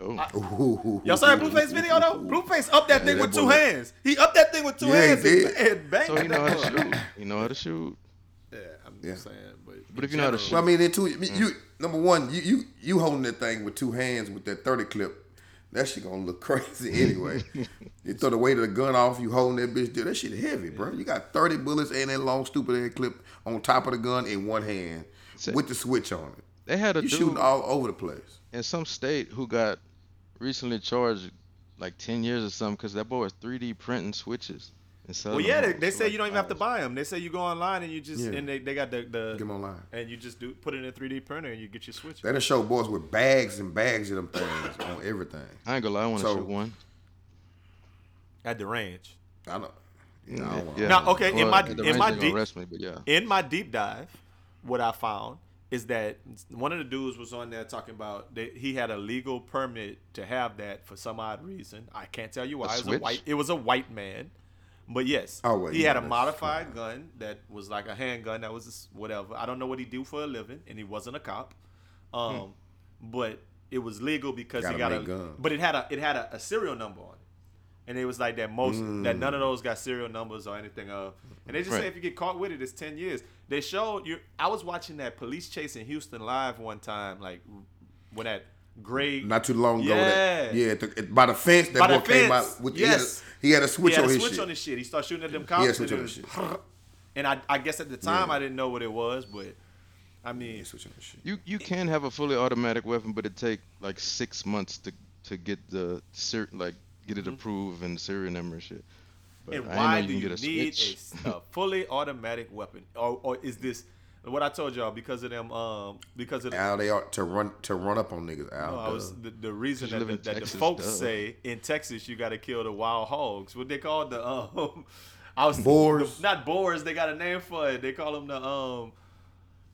Oh, Ooh. Y'all saw that Blueface video though? Blueface up that thing that with two boy- hands. He up that thing with two Yeah, hands did. and, and bang. so he know how to shoot. He know how to shoot. Yeah, I'm Yeah. just saying. But, But if you know how to general- Well, I mean, then too, you mm. number one, you you you holding that thing with two hands with that thirty clip. That shit gonna look (laughs) crazy anyway. (laughs) you throw the weight of the gun off, you holding that bitch. Dude, that shit heavy, bro. You got thirty bullets and that long stupid ass clip on top of the gun in one hand So- with the switch on it. They had a You dude shooting all over the place. in some state who got recently charged like 10 years or something because that boy was 3D printing switches. And Well, yeah, they, they say like, you don't even have to buy them. They say you go online and you just Yeah. and they, they got the the Get 'em online. and you just do put it in a 3D printer and you get your switch. They done show boys with bags and bags of them things on everything. I ain't gonna lie, I want to So- shoot one. at the range. I know. I don't want Yeah. Now, okay, in my- in my deep- me, but yeah. In my deep dive, what I found is that one of the dudes was on there talking about that he had a legal permit to have that for some odd reason. I can't tell you why. It was a white. It was a white man, but yes, Oh, well, he yeah, had a modified gun that was like a handgun. That was just whatever. I don't know what he do for a living, and he wasn't a cop. Um, but it was legal because he Gotta got a. guns. But it had a it had a, a serial number on it. And it was like that most that Mm. none of those got serial numbers or anything of. And they just say if you get caught with it, it's ten years. They showed you. I was watching that police chase in Houston live one time, like when that gray. Not too long ago. That, Yeah. yeah, the, at- by the fence, that By boy the came out with yes. he, had a, he had a he switch had on a his switch shit. on his shit. He started shooting at them He cops. had and, switch it on his was- shit. (laughs) and I, I guess at the time Yeah. I didn't know what it was, but I mean, Yeah, switch on his shit. You you can have a fully automatic weapon, but it take like six months to to get the ser- like get it approved and serial number and shit. But Mm-hmm. and I why ain't know do you you can get a need switch. a, a (laughs) fully automatic weapon, or, or is this what I told y'all because of them? Um, because of the, Al, they are to run to run up on niggas. Al, No, I was the, the reason 'Cause you that, live the, in that the folks duh. say in Texas you got to kill the wild hogs. What they call the um, (laughs) I was Boars? the- not boars. They got a name for it. They call them the um,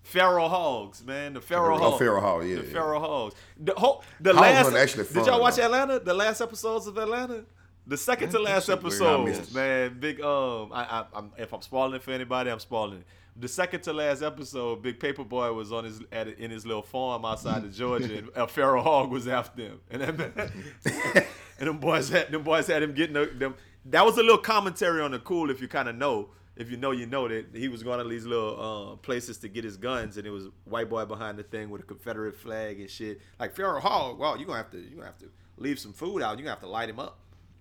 feral hogs, man. The feral Oh, hogs. feral hog, yeah, The yeah. feral hogs. The whole the Hogs last. actually did y'all watch though. Atlanta? The last episodes of Atlanta. The second to last that shit weird. I episode, man. Big um, I, I, I'm if I'm spoiling it for anybody, I'm spoiling it. The second to last episode, Big Paper Boi was on his at in his little farm outside of Georgia, and a feral hog was after him, and that, (laughs) and them boys had them boys had him getting the, them. That was a little commentary on the cool, if you kind of know, if you know, you know that he was going to these little uh, places to get his guns, and it was white boy behind the thing with a Confederate flag and shit. Like feral Hall, well, you gonna have to you gonna have to leave some food out. You're gonna have to light him up. (laughs)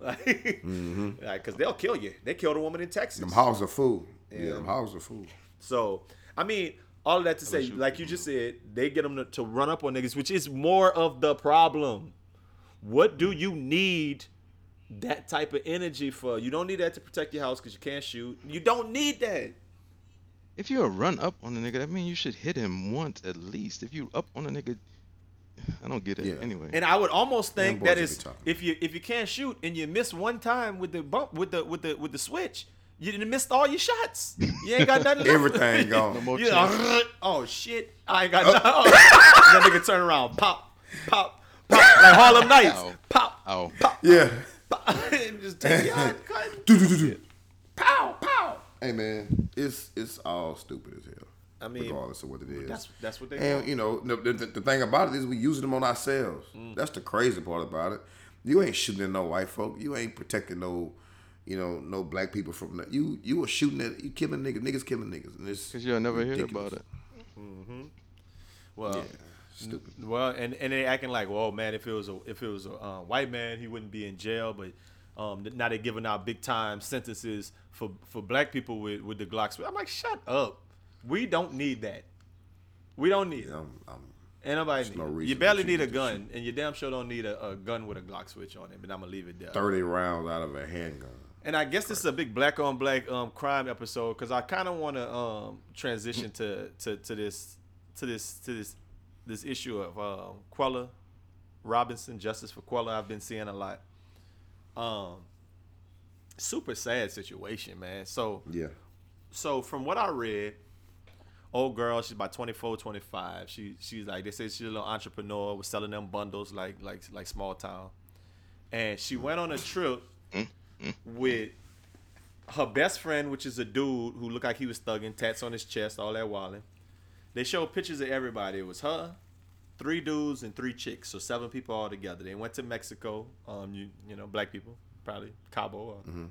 Like, cause they'll kill you. They killed a woman in Texas. them hogs are food. Yeah, Yeah. them hogs are food. So, I mean, all of that to say, shoot like you just said, they get them to, to run up on niggas, which is more of the problem. What do you need that type of energy for? You don't need that to protect your house because you can't shoot. You don't need that. If you're a run up on a nigga, that means you should hit him once at least. If you up on a nigga, (sighs) I don't get it. Yeah. Anyway, And I would almost think boys that will is be talking. if you if you can't shoot and you miss one time with the bump with the with the with the switch, you done missed all your shots. You ain't got nothing. (laughs) Everything (laughs) gone. No You know, (laughs) oh shit, I ain't got oh. nothing. Oh. that nigga turn around, pop, pop, pop, like Harlem Nights, Ow. pop, Ow. pop, Yeah. Pop, and just take (laughs) your cut. Do, do, do, do. Pow, pow. Hey man, it's it's all stupid as hell. I mean, regardless of what it is. That's that's what they. And want. you know, the, the, the thing about it is we using them on ourselves. Mm. That's the crazy part about it. You ain't shooting at no white folk. You ain't protecting no, you know, no black people from that. You you were shooting at you killing niggas. Niggas killing niggas. And it's Cause you'll never hear about it. Well, Yeah, stupid. well, and and they acting like, well, man, if it was a if it was a uh, white man, he wouldn't be in jail. But um, now they're giving out big time sentences for for black people with with the Glocks. I'm like, shut up. We don't need that. We don't need it. I'm, I'm, Ain't nobody need no. You barely shoot need a gun, and you damn sure don't need a, a gun with a Glock switch on it. But I'm gonna leave it there. thirty rounds out of a handgun. And I guess this is a big black on black um crime episode because I kind of want to um transition to, to to this to this to this this issue of um Quella Robinson Justice for Quella. I've been seeing a lot. Um, super sad situation, man. So Yeah. so from what I read, old girl, she's about 24, 25. She she's like they say she's a little entrepreneur, was selling them bundles like like like small town. And she went on a trip with her best friend, which is a dude who looked like he was thugging, tats on his chest, all that walling. They showed pictures of everybody. It was her, three dudes and three chicks, so seven people all together. They went to Mexico. Um, you you know, black people, probably Cabo or Mm-hmm.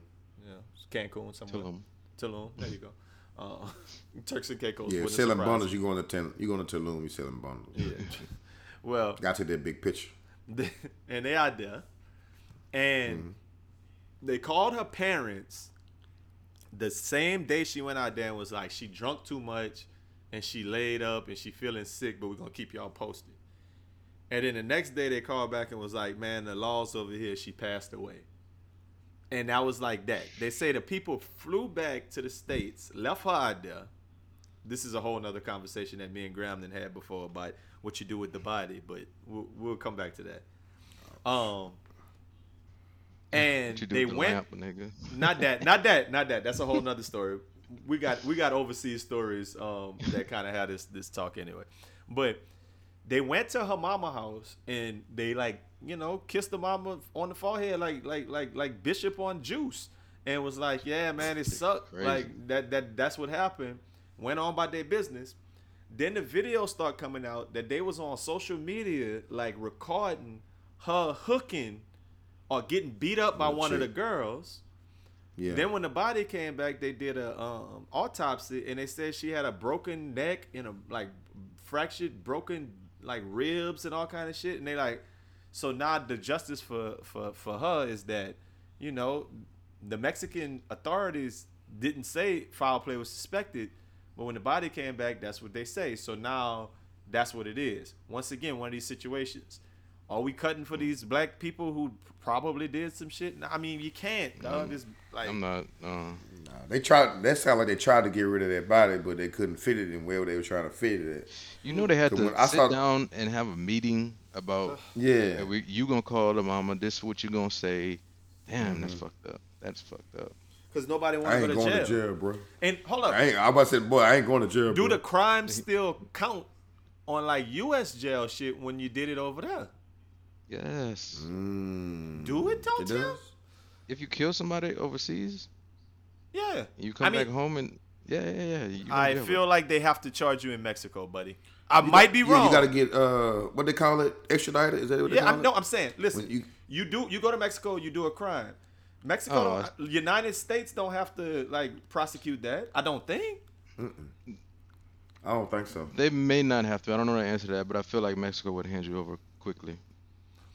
you know, Cancun somewhere. Tulum. Tulum. There you go. Uh, (laughs) Turks and Caicos. Yeah, selling bundles. You going to ten? You going to Tulum? You selling bundles? Yeah. (laughs) well, Got to that big picture. (laughs) and they out there, and Mm-hmm. they called her parents the same day she went out there and was like, she drunk too much, and she laid up and she feeling sick, but we're gonna keep y'all posted. And then the next day they called back and was like, man, the laws over here, she passed away. And that was like that. They say the people flew back to the states, left her out there. This is a whole nother conversation that me and Graham then had before about what you do with the body, but we'll, we'll come back to that. Um, and What you do they the went lamp, nigga? not that, not that, not that. That's a whole nother story. We got we got overseas stories um, that (laughs) kind of had this this talk anyway. But they went to her mama house and they like you know kissed the mama on the forehead like like like like Bishop on Juice and was like, yeah man, it sucked. Crazy. Like that that that's what happened. Went on by their business. Then the videos start coming out that they was on social media like recording her hooking or getting beat up by one of the girls. Yeah. Then when the body came back, they did a um, autopsy and they said she had a broken neck and a like fractured, broken like ribs and all kind of shit. And they like, so now the justice for for for her is that, you know, the Mexican authorities didn't say foul play was suspected, but when the body came back, that's what they say. So now that's what it is. Once again, one of these situations. Are we cutting for these black people who probably did some shit? I mean, you can't, dog. It's like I'm not. Uh, Nah, they tried. That sounded like they tried to get rid of that body, but they couldn't fit it in where they were trying to fit it at. you know they had to I sit saw- down and have a meeting about. (sighs) Yeah. "Hey, we, you gonna call the mama? This is what you gonna say? Damn, Mm-hmm. that's fucked up. That's fucked up. because nobody want I to ain't go to going jail. to jail, bro. And hold up, I ain't. I about to say, boy, I ain't going to jail. do bro. the crimes still count on like U.S. jail shit when you did it over there? Yes. Mm, Do it, don't it you? does? If you kill somebody overseas, Yeah. you come I mean, back home and yeah, yeah, yeah. You I be able- feel like they have to charge you in Mexico, buddy. I You might got- be yeah, wrong. you got to get uh, what they call it, extradited. Is that what they yeah, call I'm, it? no, I'm saying, listen, When you- you, do you go to Mexico, you do a crime. Mexico, Oh, don't- United States don't have to like prosecute that. I don't think. I don't think so. They may not have to. I don't know the answer to that, but I feel like Mexico would hand you over quickly.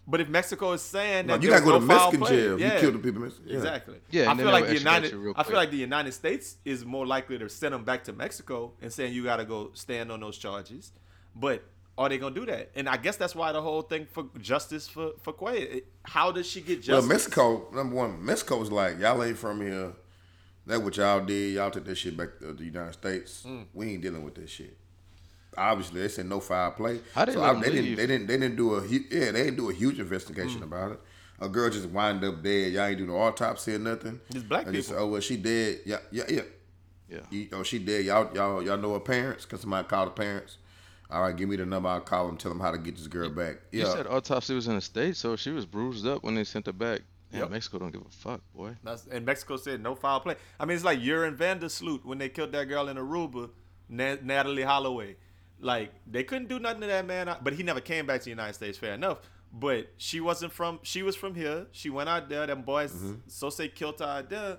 But if Mexico is saying No, that you gotta go to no foul Mexican play, jail. yeah, You kill the people. in Mexico. Yeah. Exactly. Yeah, I feel like the United. I feel like the United States is more likely to send them back to Mexico and saying you got to go stand on those charges. But are they gonna do that? And I guess that's why the whole thing for justice for for Quay. How does she get justice? Well, justice? Mexico, number one, Mexico's like y'all ain't from here. That what y'all did. Y'all took that shit back to the United States. Mm. We ain't dealing with this shit. Obviously, they said no foul play. How they so let I- them they didn't. They didn't. They didn't do a. Yeah, they didn't do a huge investigation Mm. about it. A girl just wind up dead. Y'all ain't do no autopsy or nothing. It's black And just, people. oh well, she dead. Yeah, yeah, yeah. Yeah. You, oh, she dead. Y'all, y'all, y'all know her parents? Cause somebody called her parents. All right, give me the number. I'll call them. Tell them how to get this girl back. Yeah. You Yeah. said autopsy was in the States, so she was bruised up when they sent her back. Yeah, Yep. Mexico don't give a fuck, boy. That's, and Mexico said no foul play. I mean, it's like Joran van der Sloot when they killed that girl in Aruba, Na- Natalee Holloway. Like they couldn't do nothing to that man, but he never came back to the United States. Fair enough. But she wasn't from. She was from here. She went out there. Them boys, mm-hmm. so say killed her out there.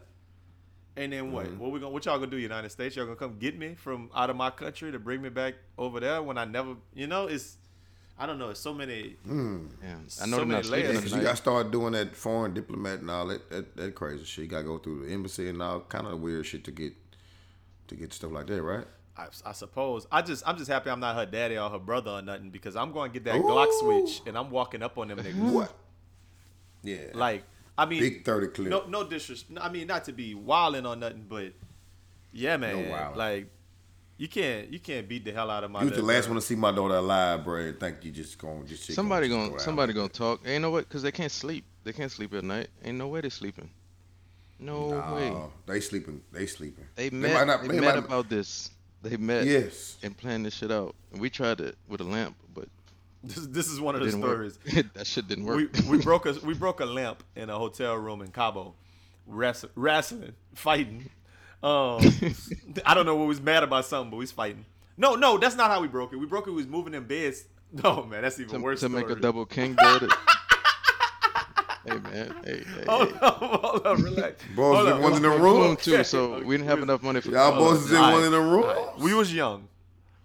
And then what? Mm-hmm. What we gonna? What y'all gonna do? United States? Y'all gonna come get me from out of my country to bring me back over there when I never? You know, it's. I don't know. It's so many. Mm. Damn. I know they're many not sleeping layers. Cause you got to start doing that foreign diplomat and all that, that that crazy shit. You got to go through the embassy and all kind of weird shit to get to get stuff like that, right? I, I suppose. I just I'm just happy I'm not her daddy or her brother or nothing because I'm going to get that Glock switch and I'm walking up on them niggas. What? Yeah. Like I mean, big thirty clip. no no disrespect. I mean not to be wilding or nothing, but yeah, man. wilding. like you can't you can't beat the hell out of my. you was the last one to see my daughter alive, bro. and Think you just going just Somebody gonna go out somebody gonna talk. Ain't no way, cause they can't sleep. They can't sleep at night. Ain't no way they sleeping. No way. They sleeping. They sleeping. They might met. not- they they met might- about this. They met Yes. and planned this shit out. And we tried it with a lamp, but This, this is one of the stories. (laughs) that shit didn't work. we we (laughs) broke a we broke a lamp in a hotel room in Cabo, wrestling, wrestling fighting. Um, (laughs) I don't know. what was mad about something, but we was fighting. No, no, that's not how we broke it. We broke it. We was moving in beds, No, man, that's even to, worse. to make a double king bed. Hey man, hey, hey, Hold hey. on, hold on, relax. (laughs) Boys Hold was on, in one in the room. too, so we didn't have enough money for Y'all clothes. boys is in one in the room. We was young.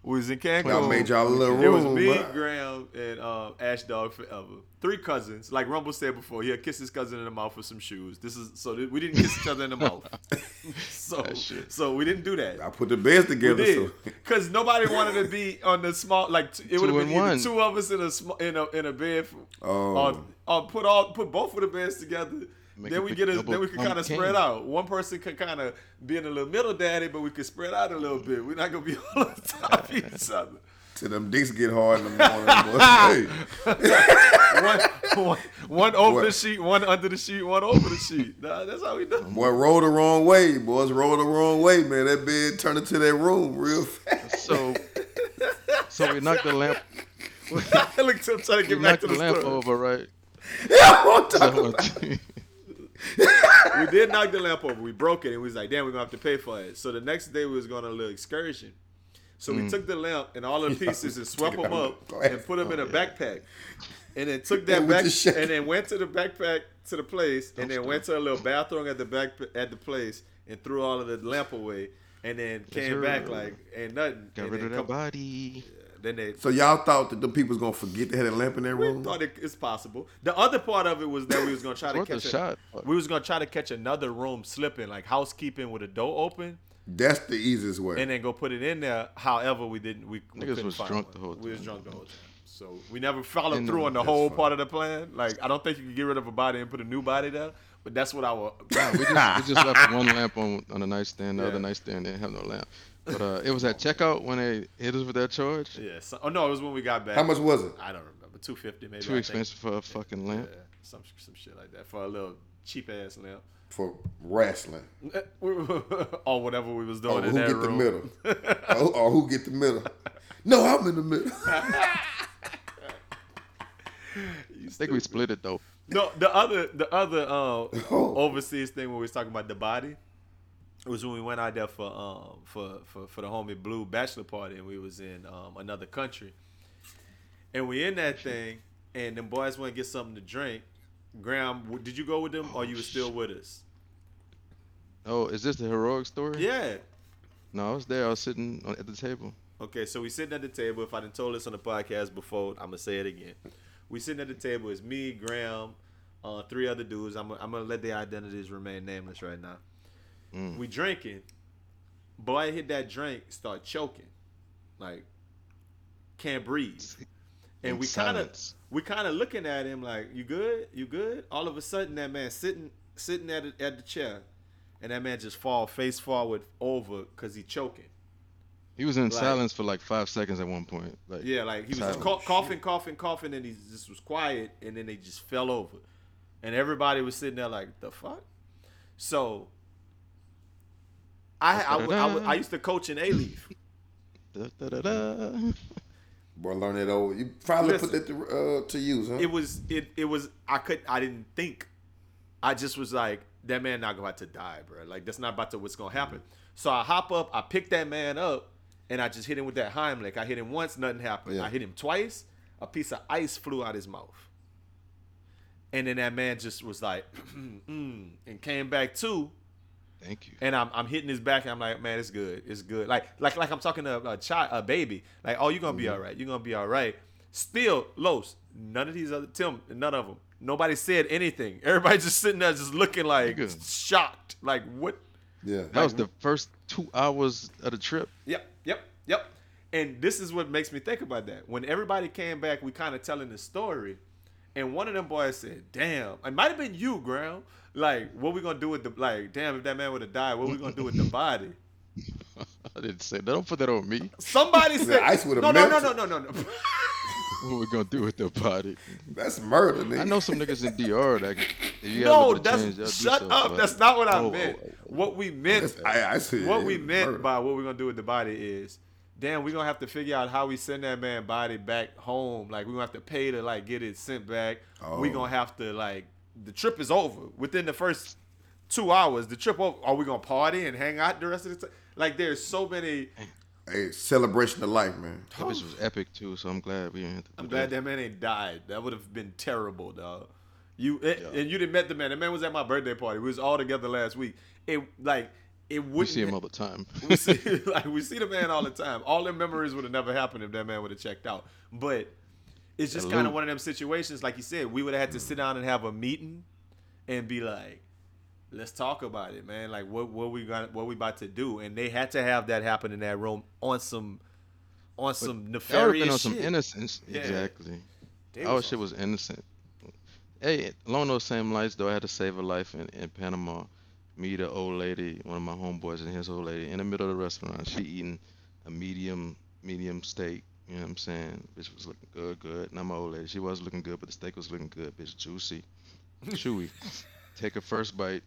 We was in Cancun. Y'all made y'all a little room. It was room, me, bruh. Graham, and um, Ash Dog forever. Three cousins. Like Rumble said before, he had kissed his cousin in the mouth with some shoes. This is so th- we didn't kiss each other in the (laughs) mouth. so so we didn't do that. I put the beds We together. did So because nobody wanted to be on the small like t- it would have been and either one. two of us in a small in a in a bed. For, Oh. or, or put all put both of the beds together. Make then a we big get a, double then we could kind of spread out. One person could kind of be in a little middle daddy, but we could spread out a little bit. We're not gonna be (laughs) all on top of each other. till them dicks get hard in the morning. boy. hey, (laughs) One, one, one over What? the sheet, one under the sheet, one over the sheet. Nah, that's how we do. boy, roll the wrong way. Boys, roll the wrong way, man. That bed turned into that room real fast. So, so we knocked the lamp. (laughs) Look at him trying to We get back to the the lamp story. over, right? yeah, I'm talking about. So, we did knock the lamp over. We broke it, and we was like, "Damn, we're gonna have to pay for it." So the next day, we was going on a little excursion. So Mm. we took the lamp and all the (laughs) pieces and swept them up and put them in a Oh, yeah. backpack, and then took that back and then went to the backpack to the place, and then Dumpster. went to a little bathroom at the back at the place and threw all of the lamp away, and then came back like and nothing. got and rid of that come- body. Then they So y'all thought that the people was gonna forget they had a lamp in their we room? thought it, it's possible. The other part of it was that we was gonna try to catch a, shot. we was gonna try to catch another room slipping, like housekeeping with a door open, That's the easiest way. and then go put it in there. However, we didn't. We, we Niggas was find drunk one. the whole time. We was time. drunk the whole time. So we never followed And, through on the whole fine. part of the plan. Like I don't think you could get rid of a body and put a new body there. But that's what our Nah, we just, we just left one lamp on on the nightstand. The Yeah. other nightstand didn't have no lamp. But uh, it was at checkout when they hit us with that charge. yeah. So, oh no, it was when we got back. How much was it? I don't remember. Two fifty maybe. Too I think. expensive for a fucking Yeah, lamp. some some shit like that for a little cheap ass lamp. For wrestling. (laughs) or whatever we was doing who in that room. Who get the middle? (laughs) or, or who get the middle? No, I'm in the middle. (laughs) I think we split it though. No, the other the other uh, Oh. overseas thing when we was talking about the body was when we went out there for um for for, for the homie blue bachelor party and we was in um, another country and we in that thing and them boys went to get something to drink. Graham, did you go with them or you were still with us? Oh, is this the heroic story? Yeah. No, I was there. I was sitting at the table. Okay, so we sitting at the table. If I didn't told this on the podcast before, I'm gonna say it again. We sitting at the table. It's me, Graham, uh, three other dudes. I'm, I'm gonna let their identities remain nameless right now. Mm. We drinking. Boy hit that drink, start choking, like can't breathe. (laughs) And In we kind of we kind of looking at him like, "You good? You good?" All of a sudden, that man sitting sitting at it- at the chair, and that man just fall face forward over because he choking. He was in Like- silence for like five seconds at one point. Like Yeah, like he was Silence. just cough, coughing, coughing, coughing, and he just was quiet, and then they just fell over, and everybody was sitting there like, "The fuck." So, I I, w- I, w- I used to coach in Alief. (laughs) Boy, learn that old. You finally Listen. put that to, uh, to use, huh? It was it it was I could I didn't think, I just was like that man not about to die, bro. Like that's not about to what's gonna happen. So I hop up, I pick that man up, and I just hit him with that Heimlich. I hit him once, nothing happened. Yeah. I hit him twice, a piece of ice flew out his mouth. And then that man just was like, (clears throat) mm, and came back too. Thank you. And I'm, I'm hitting his back, and I'm like, man, it's good, it's good. Like like like I'm talking to a child, a baby. Like, oh, you're gonna be mm-hmm. all right. You're gonna be all right. Still, Los, none of these other Tim, none of them. Nobody said anything. (laughs) Everybody just sitting there, just looking like Good. shocked. Like what? yeah. That was the first two hours of the trip. Yep, yep, yep. And this is what makes me think about that. When everybody came back, we kind of telling the story, and one of them boys said, "Damn, it might have been you, Graham. Like, what we gonna do with the like? Damn, if that man would have died, what we gonna do with the body?" (laughs) I didn't say that. Don't put that on me. Somebody said, ice would've "No, no, no, no, no, no, no." (laughs) What we gonna do with the body? That's murder, nigga. I know some niggas in DR that (laughs) you no, that's change, shut so, up. but- That's not what I Oh, oh meant. oh, oh, oh. What we meant I, I see what we meant murder. by what we're gonna do with the body is, damn, we're gonna have to figure out how we send that man body back home. Like we're gonna have to pay to like get it sent back. We Oh. gonna have to like the trip is over within the first two hours. The trip over. Are we gonna party and hang out the rest of the time? Like there's so many. a celebration of life, man. That bitch was epic too, so I'm glad we didn't have to I'm glad that. that man ain't died. That would have been terrible, dog. You and, and you didn't met the man. The man was at my birthday party. We was all together last week. It like it wouldn't. We see him all the time. (laughs) we see (laughs) like we see the man all the time. All them memories would have never happened if that man would have checked out. But it's just kind of one of them situations, like you said, we would have had to sit down and have a meeting and be like, let's talk about it, man. Like what what we got what we about to do. And they had to have that happen in that room on some on some have been nefarious on some innocence. Yeah. Exactly. They Our was shit was innocent. Hey, along those same lines though, I had to save a life in, in Panama. Me, the old lady, one of my homeboys and his old lady, in the middle of the restaurant. She eating a medium medium steak. You know what I'm saying? Bitch was looking good, good. Not my old lady. She was looking good, but the steak was looking good. Bitch, juicy, chewy. (laughs) Take a first bite.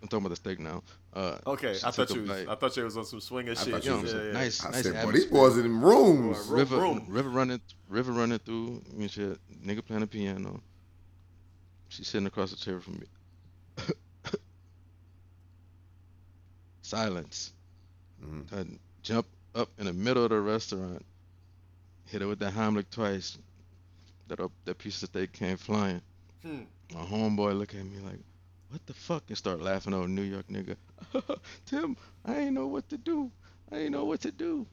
I'm talking about the steak now. Uh, Okay, I thought you was, bite. I thought you was on some swinger shit. thought you know you what I'm Yeah, saying? yeah. Nice, I nice said, boy, these atmosphere. boys in rooms. Boy, river, room. river running, river running through and shit. Nigga playing the piano. She's sitting across the table from me. (laughs) Silence. Mhm. I jump up in the middle of the restaurant, hit her with that Heimlich twice. That up, that piece of steak came flying. Hmm. My homeboy look at me like, "What the fuck?" and start laughing. Old New York nigga. (laughs) Tim, I ain't know what to do. I ain't know what to do.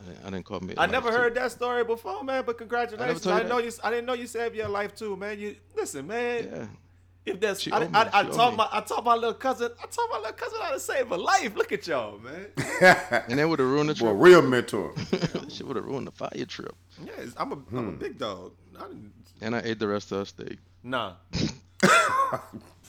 I, I didn't call me. I never heard that story before, man. But congratulations! told I, know you. I didn't know you saved your life too, man. You listen, man. Yeah. If that's, She I, owe me. I, I taught me. my, I taught my little cousin, I taught my little cousin how to save a life. Look at y'all, man. (laughs) And that would have ruined the Boy, trip. real mentor. (laughs) that shit would have ruined the fire trip. Yes, I'm a, am Hmm. a big dog. I And I ate the rest of her steak. nah. (laughs)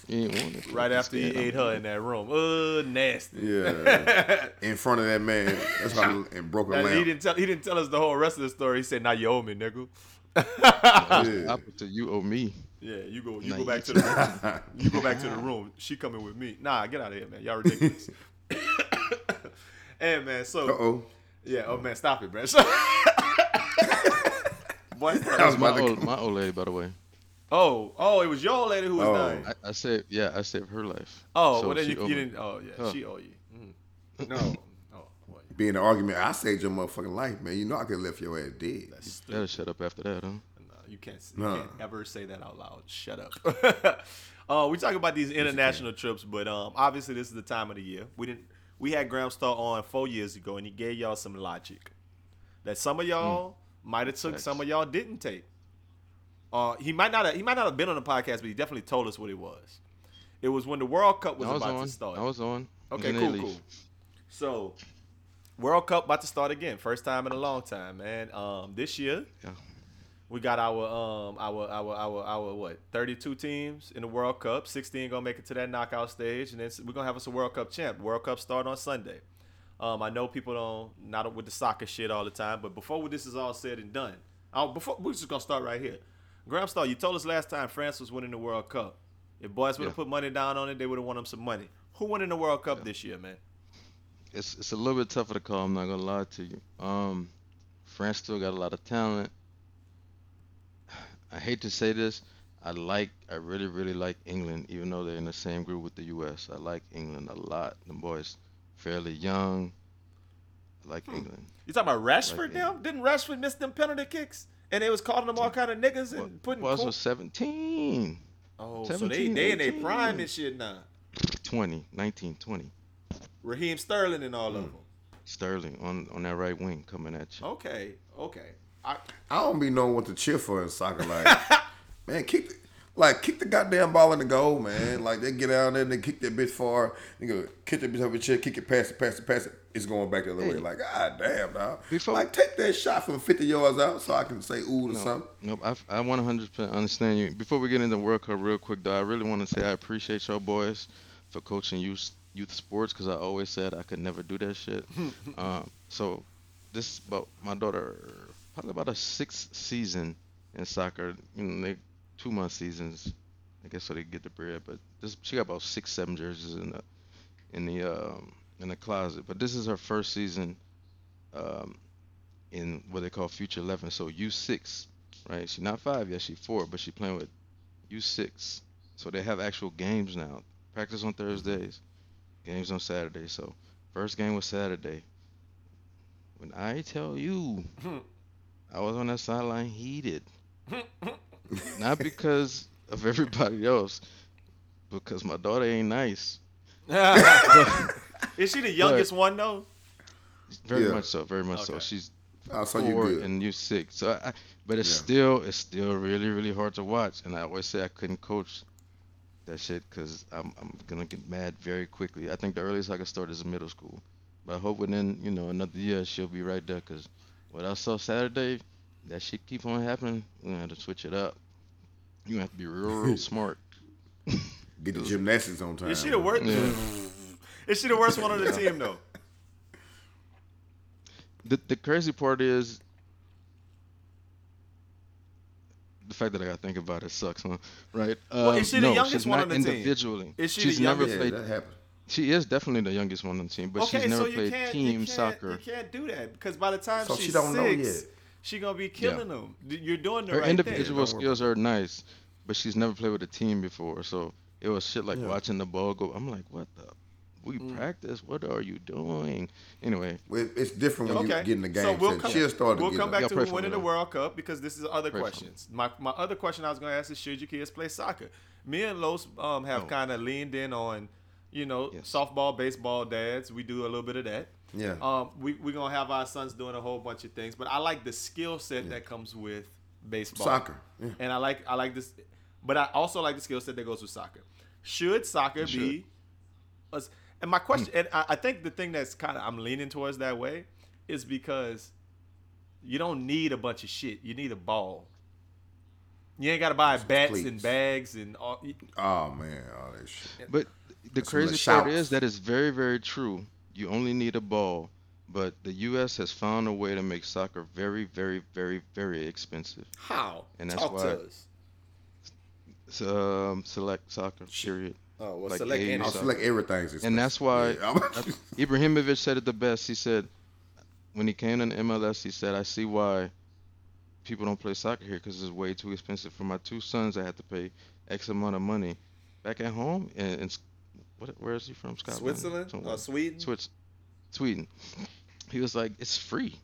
You ain't want it. Right after he scared. ate her in that room. Uh, nasty. Yeah. In front of that man. That's how and broke a That- he didn't tell. He didn't tell us the whole rest of the story. He said, "Now you owe me, nigga." Yeah. Opposite, you owe me. Yeah, you go. You Nah, go you back to the room. (laughs) You go back to the room. She coming with me. Nah, get out of here, man. Y'all ridiculous. (coughs) hey, man. So Uh oh. yeah. Oh man, stop it, man. (laughs) Boy, That was My old, (laughs) my old lady, by the way. oh, oh, it was your old lady who was Oh. dying. I, I saved, yeah, I saved her life. Oh, So well then you, owe you didn't. Oh yeah, Huh. she owe you. Mm. No. Oh. Being an argument, I saved your motherfucking life, man. You know I could have left your ass dead. That's stupid. Better shut up after that, huh? You can't. You Nah. can't ever say that out loud. Shut up. (laughs) uh, we talk about these international trips, but um, obviously this is the time of the year. We didn't. We had Graham Star on four years ago, and he gave y'all some logic that some of y'all might have took, some of y'all didn't take. Uh, he might not. Have, he might not have been on the podcast, but he definitely told us what it was. It was when the World Cup was, was about on. to start. I was on. Okay, then cool, they cool. So, World Cup about to start again. First time in a long time, man. Um, this year, Yeah. We got our um our our our our what 32 teams in the World Cup. 16 gonna make it to that knockout stage, and then we're gonna have us a World Cup champ. World Cup start on Sunday. Um, I know people don't not with the soccer shit all the time, but before this is all said and done, i before we're just gonna start right here. Graham Star, you told us last time France was winning the World Cup. If boys would have Yeah. put money down on it, they would have won them some money. Who won in the World Cup this year, man? It's it's a little bit tougher to call. I'm not gonna lie to you. Um, France still got a lot of talent. I hate to say this. I like, I really, really like England, even though they're in the same group with the U.S. I like England a lot. The boys fairly young. I like Hmm. England. You talking about Rashford Like, now? Didn't Rashford miss them penalty kicks? And they was calling them all kind of niggas and putting. Boys cool- was 17, oh, so they 17, they in their prime and shit now. 20, 19, 20. Raheem Sterling and all of them. Sterling on on that right wing coming at you. Okay, okay. I, I don't be knowing what to cheer for in soccer. Like, (laughs) man, kick the, like kick the goddamn ball in the goal, man. Like they get out there and they kick that bitch far. You go kick that bitch over your chest, kick it past it, past it, past it. It's going back the other way. Like, god damn, dog. Before- like take that shot from 50 yards out so I can say ooh or something. Nope, I, I 100% understand you. Before we get into World Cup real quick, though, I really want to say I appreciate y'all boys for coaching youth youth sports because I always said I could never do that shit. um, (laughs) so this is about my daughter, probably about a sixth season in soccer. You know, they two month seasons, I guess, so they get the bread. But this she got about six, seven jerseys in the in the um, in the closet. But this is her first season. Um, in what they call Future 11, so U6, right? She's not five yet, she's four, but she's playing with U6. So they have actual games now. Practice on Thursdays, games on Saturdays. So first game was Saturday. when I tell you, I was on that sideline heated, (laughs) not because of everybody else, because my daughter ain't nice. (laughs) Is she the youngest one though? Very Yeah. much so. Very much so. Okay. She's Oh, so you four good. and you six. So, I, but it's Yeah. still it's still really really hard to watch. And I always say I couldn't coach that shit because I'm I'm gonna get mad very quickly. I think the earliest I can start is middle school. But I hope within you know another year she'll be right there. Cause what I saw Saturday, that shit keep on happening. We're gonna have to switch it up. You have to be real real (laughs) smart. Get the gymnastics on time. Is she (laughs) the worst? Yeah. Is she the worst one on the team though? The the crazy part is the fact that I gotta think about it sucks, huh? Right? Well, Um, is she the no, youngest one not on the team? individually. Is she the she's never youngest? Yeah, played. that happened. She is definitely the youngest one on the team, but she's never played team you soccer. You can't do that because by the time So she's she don't know six, yet. she gonna be killing them. You're doing the Her right individual thing. skills are nice, but she's never played with a team before. So it was shit like Yeah. watching the ball go. I'm like, what the? We Mm. practice. What are you doing? Anyway, Well, It's different when Okay, you get in the game. so we'll come, she'll start we'll get come back to pray who winning me, the. World Cup because this is other Pray questions. My my other question I was gonna ask is should your kids play soccer? Me and Los um, have No. kind of leaned in on, you know, Yes. softball, baseball dads. We do a little bit of that. Yeah. Um, we we're gonna have our sons doing a whole bunch of things, but I like the skill set that comes with baseball, Soccer, yeah. and I like I like this, but I also like the skill set that goes with soccer. Should soccer should. be? us- And my question, and I, I think the thing that's kind of I'm leaning towards that way, is because you don't need a bunch of shit. You need a ball. You ain't gotta buy bats cleats. and bags and all. Oh man, all that shit. but the Some crazy part shouts. is that is very very true. You only need a ball, but the U.S. has found a way to make soccer very very very very expensive. How? And that's Talk why- to us. It's, um, select soccer period. Oh, well, Like select any I So- feel like everything's. And that's why Yeah, (laughs) Ibrahimovic said it the best. He said when he came to MLS, he said, "I see why people don't play soccer here because it's way too expensive for my two sons. I had to pay X amount of money back at home in, in S- what, where is he from? Scotland, Switzerland Somewhere. or Sweden? Swiss, Sweden. He was like, it's free.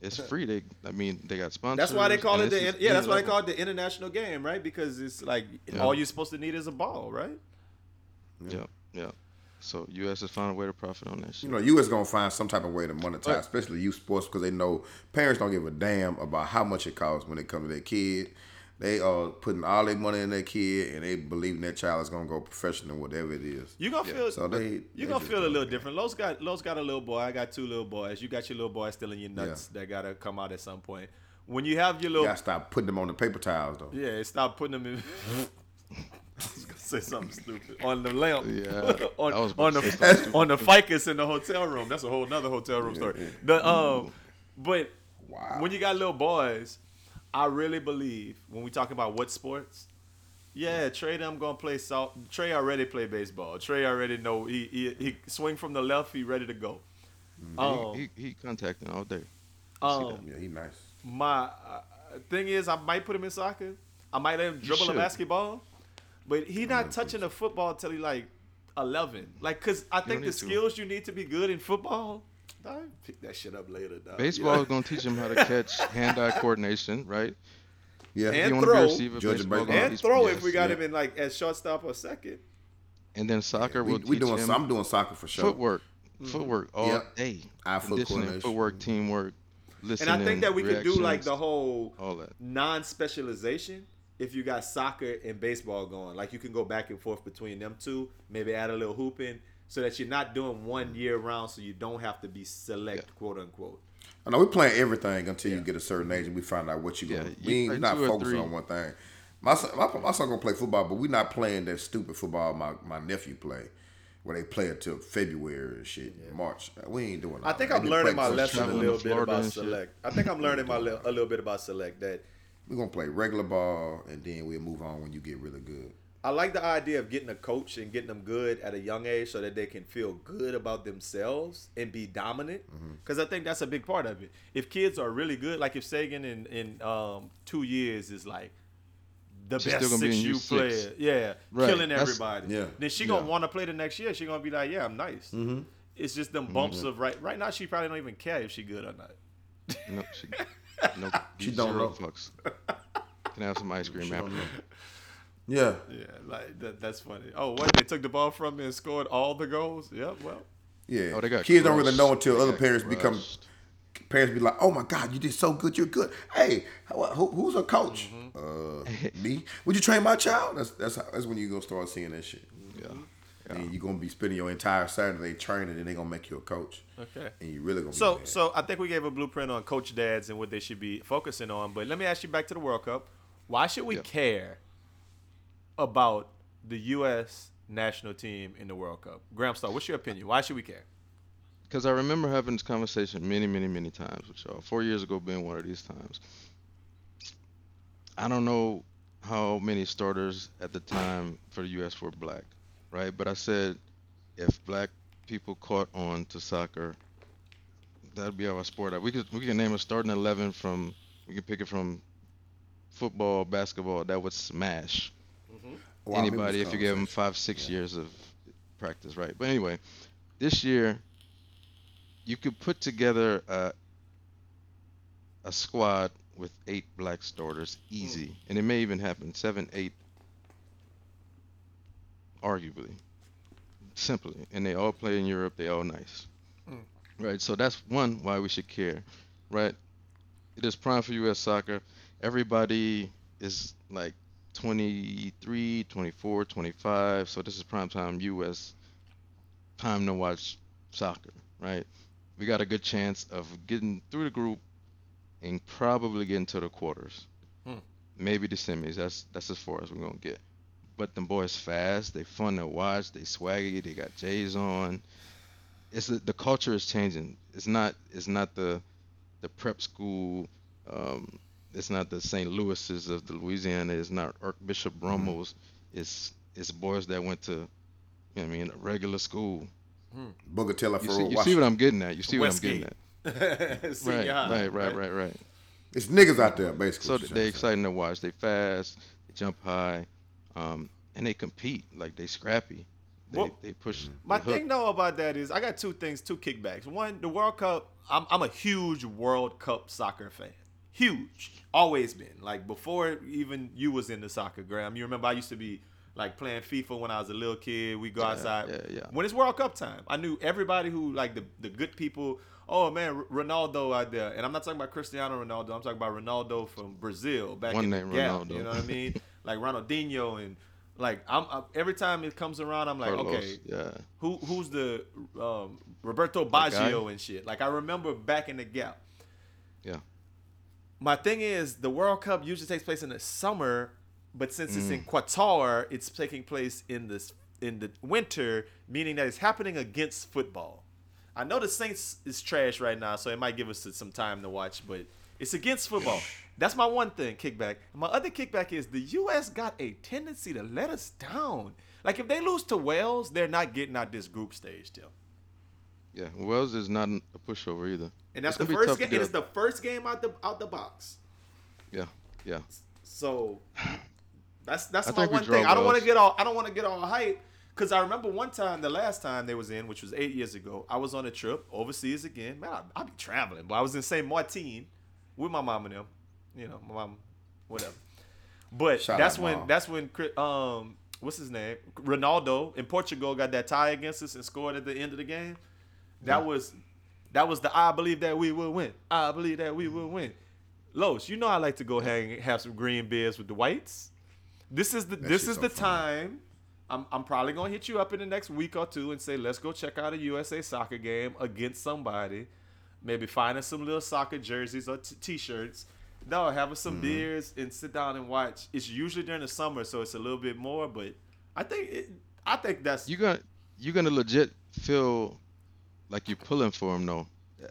It's (laughs) free. They, I mean, they got sponsors. That's why they call it the yeah. That's why they call it the international game, right? Because it's like Yeah. all you're supposed to need is a ball, right? Yeah, yeah. So U.S. has found a way to profit on that shit. You know, U.S. gonna find some type of way to monetize, But- especially youth sports, because they know parents don't give a damn about how much it costs when it comes to their kid. They are putting all their money in their kid, and they believing that child is gonna go professional, whatever it is. You gonna feel So they- you they gonna feel a little care. different. Los got Los got a little boy. I got two little boys. You got your little boy still in your nuts that gotta come out at some point. When you have your You little gotta stop putting them on the paper towels, though. yeah, stop putting them in. (laughs) I was gonna say something stupid on the lamp. Yeah, (laughs) on, I was about on the (laughs) on the ficus in the hotel room. That's a whole nother hotel room story. The um, but Wow. when you got little boys, I really believe when we talk about what sports. Yeah, Trey, them gonna play salt. Trey already play baseball. Trey already know he he, he swing from the left. He ready to go. Um, he, he, he contacting all day. um, Yeah, he nice. my uh, thing is, I might put him in soccer. I might let him dribble a basketball, but he not touching the football till he like eleven. Like, cause I think the need to. skills you need to be good in football. I pick that shit up later. Dog. Baseball You is gonna teach him how to catch hand-eye coordination, right? Yeah, And If you want to throw. a receiver, Georgia baseball baseball. and throw yes, if we got yeah. him in like as shortstop or second. And then soccer we, will we teach doing. him I'm doing soccer for sure. footwork, mm-hmm. footwork all Yep. day. Eye foot coordination. footwork, mm-hmm. teamwork, And. I think that we could do like the whole all that. non-specialization if you got soccer and baseball going. Like you can go back and forth between them two. Maybe add a little hooping so that you're not doing one year round, so you don't have to be select, Yeah. quote unquote. I know we playing everything until you get a certain age and we find out what you Yeah, going. you we ain't play not focusing on one thing. My son, my, my son gonna play football, but we're not playing that stupid football my, my nephew play, where they play until February and shit, March. We ain't doing. I think. I'm learning my lesson a little bit about select. I think I'm learning my li- a little bit about select that We're gonna play regular ball and then we'll move on when you get really good. I like the idea of getting a coach and getting them good at a young age so that they can feel good about themselves and be dominant. Mm-hmm. Because I think that's a big part of it. If kids are really good, like if Sagan in, in um, two years is like the She's best still gonna be six U U six. player, yeah, Right. killing That's- everybody, Yeah. then she Yeah. gonna want to play the next year. She gonna be like, yeah, I'm nice. Mm-hmm. It's just them bumps of right. Right now, she probably don't even care if she good or not. No, she, (laughs) no, She don't know. fucks. Can I have some ice cream She after? Don't know. Yeah. Yeah, like that, that's funny. Oh, what they took the ball from me and scored all the goals? Yep. Well, Yeah. Oh, they got Kids don't really know until They other got parents become parents be like, "Oh my God, you did so good. You're good. Hey, who, who- who's a coach? Mm-hmm. Uh, me. Would you train my child? That's that's how, that's when you gonna start seeing that shit. Yeah. And you're gonna be spending your entire Saturday training, and they gonna make you a coach. okay. And you really gonna So, be so I think we gave a blueprint on coach dads and what they should be focusing on. But let me ask you back to the World Cup. Why should we Yeah. care about the U.S. national team in the World Cup? Graham Star, what's your opinion? Why should we care? Because I remember having this conversation many, many, many times with y'all. Four years ago being one of these times. I don't know how many starters at the time for the U.S. were black, right? But I said if black people caught on to soccer, that'd be our sport. We could we can name a starting eleven from we can pick it from football, basketball. That would smash Remember anybody if you give them five, six years of practice, right? But anyway, this year you could put together a a squad with eight black starters easy, and it may even happen seven, eight, arguably, simply, and they all play in Europe. They all nice, right? So that's one why we should care, right? It is prime for U.S. soccer. Everybody is like 23, 24, 25. So this is prime time U.S. time to watch soccer, right? We got a good chance of getting through the group and probably getting to the quarters, Hmm. maybe the semis. That's that's as far as we're gonna get. But them boys fast. They fun to watch. They swaggy. They got J's on. It's the, the culture is changing. It's not it's not the the prep school. Um, it's not the St. Louis's of the Louisiana. It's not Archbishop mm-hmm. Brummels. It's it's boys that went to, you know I mean, a regular school. Hmm. Booker Taylor You for see, you see what I'm getting at. You see what I'm getting Westgate. (laughs) at. Right, Senior high, right, right, right, right. It's niggas out there basically. So what you're they to exciting to watch. They fast. They jump high, um, and they compete. Like they scrappy. They, Well, they push. Mm-hmm. My the hook. thing though about that is I got two things, two kickbacks. One, the World Cup. I'm I'm a huge World Cup soccer fan. Huge, always been. Like before even you was in the soccer, Graham. You remember I used to be like playing FIFA when I was a little kid. We go Yeah, outside. yeah, yeah. When it's World Cup time, I knew everybody who like the the good people. Oh man, R- Ronaldo out there, and I'm not talking about Cristiano Ronaldo. I'm talking about Ronaldo from Brazil back One in name the gap. Ronaldo. You know what I mean? (laughs) like Ronaldinho and like I'm, i every time it comes around, I'm like, Carlos, okay, Yeah. who who's the um, Roberto? Baggio and shit. Like I remember back in the gap. Yeah. My thing is the World Cup usually takes place in the summer, but since it's Mm. in Qatar, it's taking place in this in the winter, meaning that it's happening against football. I know the Saints is trash right now, so it might give us some time to watch, but it's against football. That's my one thing, kickback. My other kickback is the US got a tendency to let us down. Like if they lose to Wales, they're not getting out this group stage, Tim. Yeah. Wales is not a pushover either. And that's It's the first game. It's the first game out the out the box. Yeah. Yeah. So that's that's I my one draw thing. I don't want to get all I don't want to get all hype because I remember one time the last time they was in, which was eight years ago. I was on a trip overseas again. Man, I, I be traveling, but I was in Saint Martin with my mom and them. You know, my mom, whatever. But Shout that's when Mom. that's when Chris- um what's his name Ronaldo in Portugal got that tie against us and scored at the end of the game. That was that was the I believe that we will win. I believe that we will win. Los, you know I like to go hang have some green beers with the whites. This is the this is so the funny. time. I'm I'm probably gonna hit you up in the next week or two and say let's go check out a USA soccer game against somebody. Maybe finding some little soccer jerseys or t- t-shirts. No, having some Mm-hmm. beers and sit down and watch. It's usually during the summer, so it's a little bit more. But I think it, I think that's You gonna you're gonna legit feel like you're pulling for him though.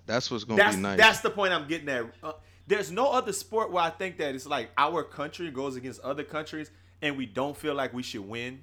That's what's gonna that's be nice. that's the point I'm getting at. Uh, there's no other sport where I think that it's like our country goes against other countries and we don't feel like we should win,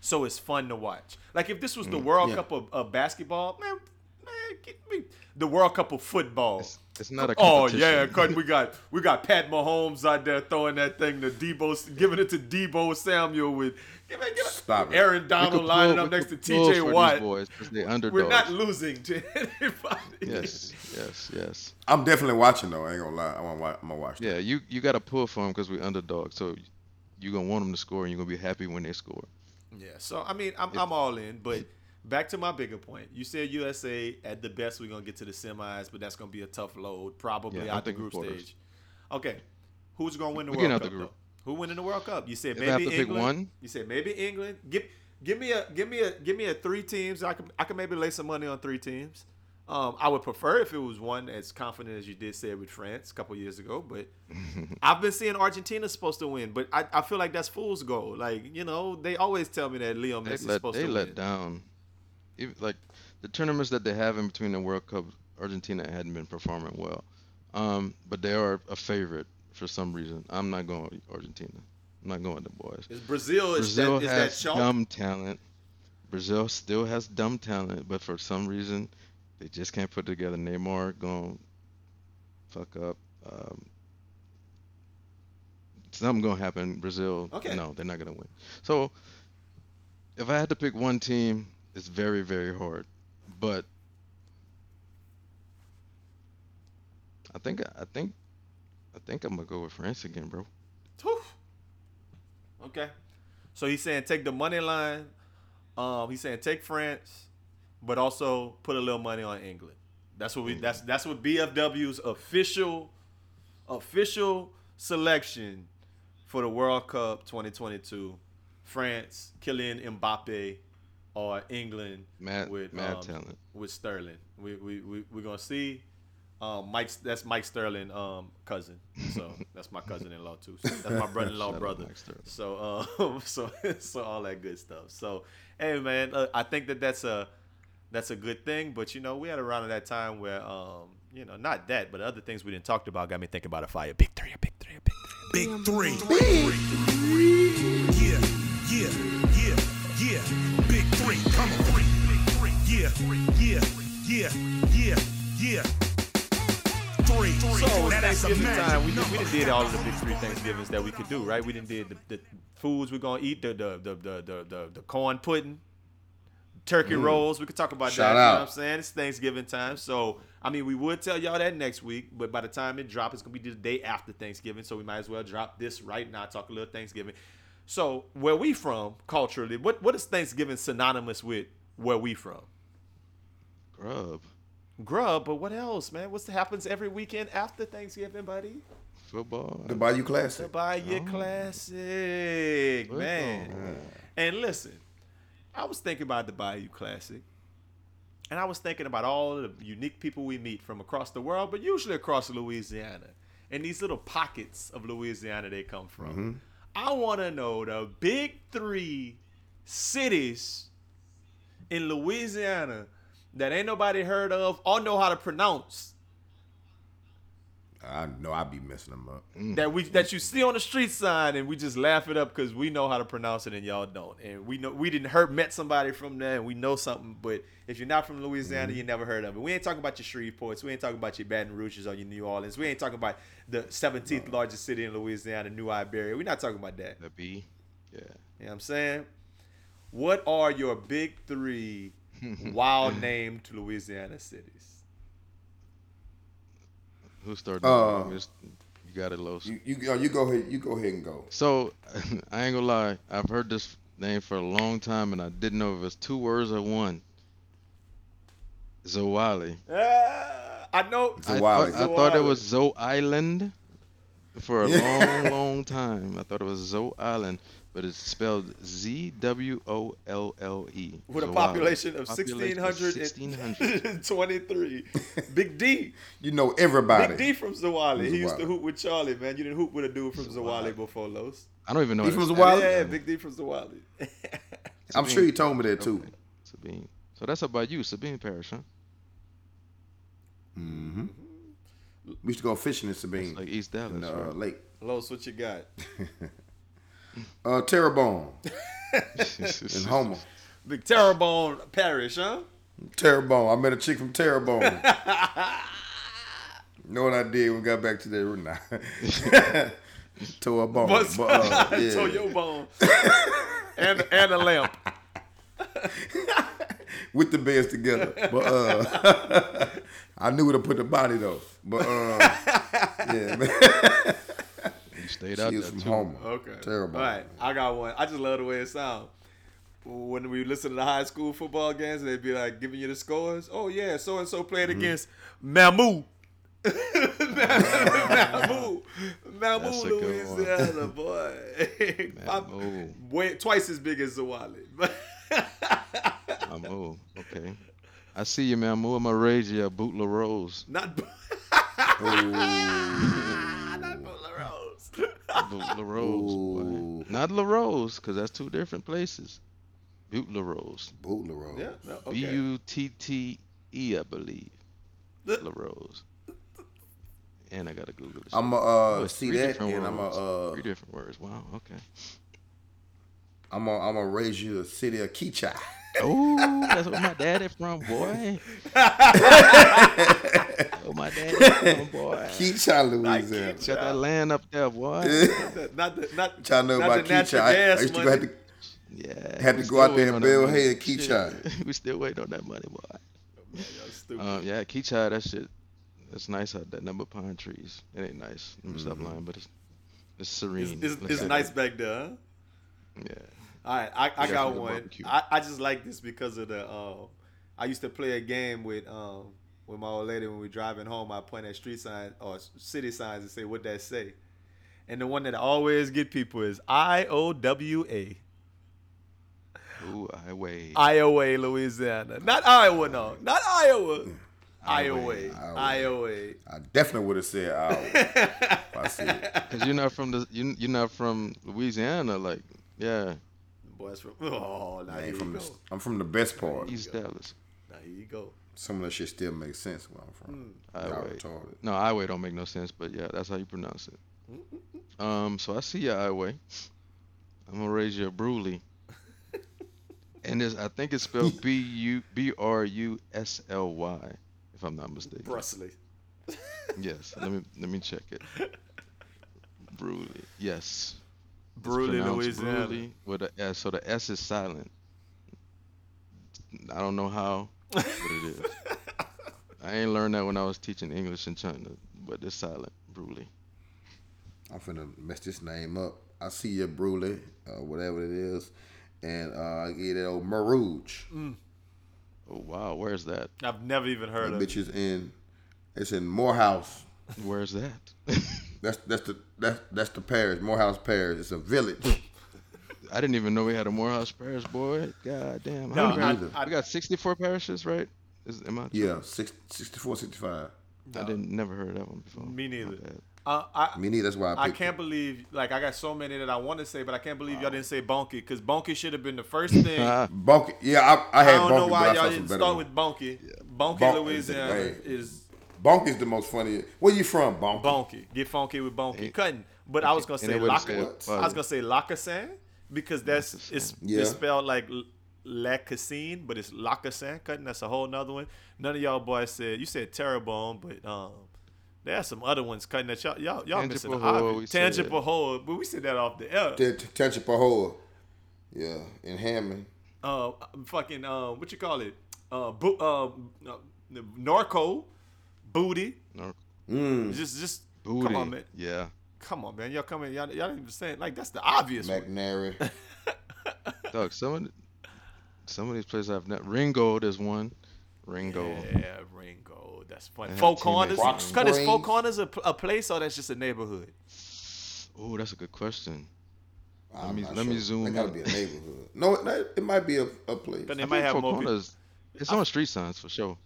so it's fun to watch. Like if this was the World yeah. Cup of, of basketball, man, Man, get me the World Cup of football. It's, it's not a competition. Oh yeah, we got (laughs) we got Pat Mahomes out there throwing that thing to Deebo, giving it to Deebo Samuel with give it, give it, Stop it. Aaron We Donald could lining pull- up next to could pull for T.J. these Watt. boys 'cause they underdogs. We're not losing to anybody. Yes, yes, yes. I'm definitely watching though. I ain't gonna lie. I'm gonna watch. I'm gonna watch. that. Yeah, you you got to pull for them because we're underdogs. So you're gonna want them to score, and you're gonna be happy when they score. Yeah, so I mean, I'm, I'm all in, but back to my bigger point. You said USA at the best we're gonna get to the semis, but that's gonna be a tough load, probably Yeah, out the group quarters. stage. Okay, who's gonna win the We're World getting out Cup? The group. though? Who winning the World Cup? You said If maybe to England. You said maybe England. Give give me a give me a give me a three teams. I can I can maybe lay some money on three teams. Um, I would prefer if it was one as confident as you did say with France a couple years ago, but (laughs) I've been seeing Argentina supposed to win, but I, I feel like that's fool's gold. Like you know, they always tell me that Leo They Messi's let supposed they to let down. Even like the tournaments that they have in between the World Cup, Argentina hadn't been performing well. Um, but they are a favorite for some reason. I'm not going Argentina. I'm not going the boys. Is Brazil is Brazil that, is has that dumb talent. Brazil still has dumb talent, but for some reason, they just can't put together. Neymar going fuck up. Um, something gonna happen. Brazil, Okay. no, they're not gonna win. So, if I had to pick one team, it's very, very hard. But I think, I think, I think I'm gonna go with France again, bro. Okay, so he's saying take the money line. Um, he's saying take France, but also put a little money on England. That's what we. That's that's what BFW's official, official selection for the World Cup 2022. France, Kylian Mbappe, or England Mad, with mad um, talent. with Sterling. We we we we're gonna see. Um, Mike, that's Mike Sterling, um, cousin. So (laughs) that's my cousin-in-law too. So that's my brother-in-law brother. So um, (laughs) so so all that good stuff. So hey man, uh, I think that that's a that's a good thing. But you know, we had around at that time where um, you know, not that, but other things we didn't talk about got me thinking about a fire. Big three, a big three, a big three. Big three. Yeah, yeah, yeah, yeah. Big three. Come on. Three, big three. Yeah, yeah, yeah, yeah, yeah. Three. So now that's a Thanksgiving magic time, we did, number. we done did all of the big three Thanksgivings that we could do, right? We didn't did the, the foods we're gonna eat, the the the the the, the, the corn pudding, turkey rolls. We could talk about Mm. Shout that. You know what I'm saying? It's Thanksgiving time. So I mean we would tell y'all that next week, but by the time it drops, it's gonna be the day after Thanksgiving. So we might as well drop this right now, talk a little Thanksgiving. So where we from culturally, what what is Thanksgiving synonymous with where we from? Grub, Grub, but what else, man? What's happens every weekend after Thanksgiving, buddy? football. The Bayou Classic. The Classic. Bayou Classic, man. Football. And listen, I was thinking about the Bayou Classic, and I was thinking about all of the unique people we meet from across the world, but usually across Louisiana, and these little pockets of Louisiana they come from. Mm-hmm. I want to know the big three cities in Louisiana that ain't nobody heard of or know how to pronounce I know I be messing them up. Mm. that we that you see on the street sign and we just laugh it up because we know how to pronounce it and y'all don't. And we know we didn't hurt met somebody from there and we know something but if you're not from Louisiana mm-hmm. you never heard of it. We ain't talking about your Shreveports we ain't talking about your Baton Rouges or your New Orleans. We ain't talking about the 17th largest city in Louisiana New Iberia. We're not talking about that. The B. Yeah. you know what I'm saying? What are your big three (laughs) wild named Louisiana cities Who started? Uh, you got it, Los. You you go you go ahead you go ahead and go. So, (laughs) I ain't gonna lie. I've heard this name for a long time, and I didn't know if it's two words or one. Zwolle. Ah, I know I, Zwolle. thought, I thought it was Zo Island for a (laughs) long, long time. I thought it was Zo Island, but it's spelled Z W O L L E. with a Zwolle. population of Population of 1600. 1623. (laughs) Big D. You know everybody. Big D from Zwolle. He used to hoop with Charlie, man. You didn't hoop with a dude from Zwolle before, Los. I don't even know. He from spell Zwolle? it. Yeah, Big D from Zwolle. (laughs) I'm sure you told me that too. Okay. Sabine. So that's about you, Sabine Parish, huh? Mm-hmm. We used to go fishing in Sabine Like East Dallas. in the uh, right? lake. Los, what you got? (laughs) Uh, Terrebonne (laughs) and Homer. The Terrebonne Parish, huh? Terrebonne. I met a chick from Terrebonne. (laughs) know what I did when we got back to that room? (laughs) Nah. Tore a bone. But, But, uh, yeah. Tore your bone. and and a lamp. with the beds together. But uh, I knew where to put the body though. But uh, yeah, man. You stayed out She there was from too. Homer. Okay. Terrible. All right. I got one. I just love the way it sounds. When we listen to the high school football games, they'd be like giving you the scores. Oh yeah, so and so played Mm-hmm. against Mamou. (laughs) Mamou. That's Mamou, a good one. Louisiana, boy. (laughs) I'm Mamou. way twice as big as Zwolle. (laughs) I'm old. Okay. I see you, man. I'm moving my rage. Yeah, Butte La Rose. Not Not Butler Rose. La Rose. Not La Rose, because that's two different places. Butte La Rose. Bootler roll. yeah, no, okay. U T T E, I believe. La Rose. And I gotta Google this. I'm shit. uh, Oh, see that, different and I'm words. uh, three different words. Wow. Okay. I'm gonna I'm gonna raise you a city of Keatchie. Oh, that's where my daddy is from, boy. (laughs) oh, my daddy from, boy. Keatchie, Louisiana. Got that land up there, boy. (laughs) Not the not, Trying to know not about the natural Keatchie. I, I used to go money. have to Yeah. Had to go out there and on build money. hay at Keatchie. Shit. (laughs) we still waiting on that money, boy. Y'all. Um, yeah, Keatchie, that shit. That's nice out that Number pine trees. It ain't nice. Let me stop lying, but it's it's serene. it's, it's, Look it's nice back there. Huh? Yeah. All right, I, I got one. I, I just like this because of the. Uh, I used to play a game with um with my old lady when we driving home. I point at street signs or city signs and say what that say, and the one that I always get people is I O W A. Ooh, I wait. Iowa, Louisiana. Not Iowa, no. Not Iowa. Iowa. Iowa. Iowa. I definitely would have said Iowa. if I see it. (laughs) Cause you're not from the you you're not from Louisiana, like yeah, Boys from. Oh, now I here ain't you from go. the, I'm from the best part. East Dallas. Now here you go. Some of that shit still makes sense where I'm from. I Y'all wait. retarded. No, Iway don't make no sense, but yeah, that's how you pronounce it. Um, so I see your Iway. I'm gonna raise you a Brusly. (laughs) And this, I think it's spelled B U B R U S L Y, if I'm not mistaken. Brusly. Yes. Let me let me check it. (laughs) Brusly. Yes. It's Brusly, pronounced Louisiana. Brusly with a S. So the S is silent. I don't know how, but it is. (laughs) I ain't learned that when I was teaching English in China, but it's silent. Brusly. I'm finna mess this name up. I see your Brule, uh, whatever it is, and uh, I get that old Mer Rouge. Oh wow, where's that? I've never even heard That of it. bitch is in. It's in Morehouse. Where's that? That's that's the that's that's the parish. Morehouse Parish. It's a village. I didn't even know we had a Morehouse Parish, boy. God damn. No, How many- I- I- we got 64 parishes, right? Is, am I? yeah, six, 64, 65. I didn't never heard that one before. Me neither. Uh, I, Me neither. That's why I I can't it. believe, like, I got so many that I want to say, but I can't believe y'all didn't say Bunkie, because Bunkie should have been the first (laughs) thing. I Bunkie. Yeah, I, I had I don't Bunkie, know why y'all didn't start better with ones. Bunkie. Bunkie, Bunkie, Louisiana, hey. is Bunkie's the most funny. Where you from, Bunkie? Bunkie. Get funky with Bunkie. Ain't- Cutting. But I was gonna say they wouldn't Lac- say it I was gonna say Lacassin because that's it's, Yeah. it's spelled like L- Lacassin, but it's Lacassin. Cutting. That's a whole nother one. None of y'all boys said you said Terrebonne, but um. There are some other ones cutting that y'all y'all, y'all missing the Tangipahoa, we obvious. Tangipahoa, but we said that off the air. T- T- Tangipahoa. Yeah, in Hammond. uh, fucking uh, what you call it? Uh, bo- uh, uh, Norco, booty. No, Mm. Just, just booty. come on, man. Yeah. Come on, man. Y'all coming? Y'all, y'all ain't even saying like that's the obvious one. McNary. (laughs) Dog, some of some of these places I've not. Ringo, there's one. Ringo. Yeah, Ringo. That's funny. I Four corners. Cut is Four corners a, a place or that's just a neighborhood? Oh, that's a good question. I'm me- not let me sure. zoom It gotta be a neighborhood. No, it, it might be a, a place. But I might think have Four more. people. Corners, it's on street signs for sure.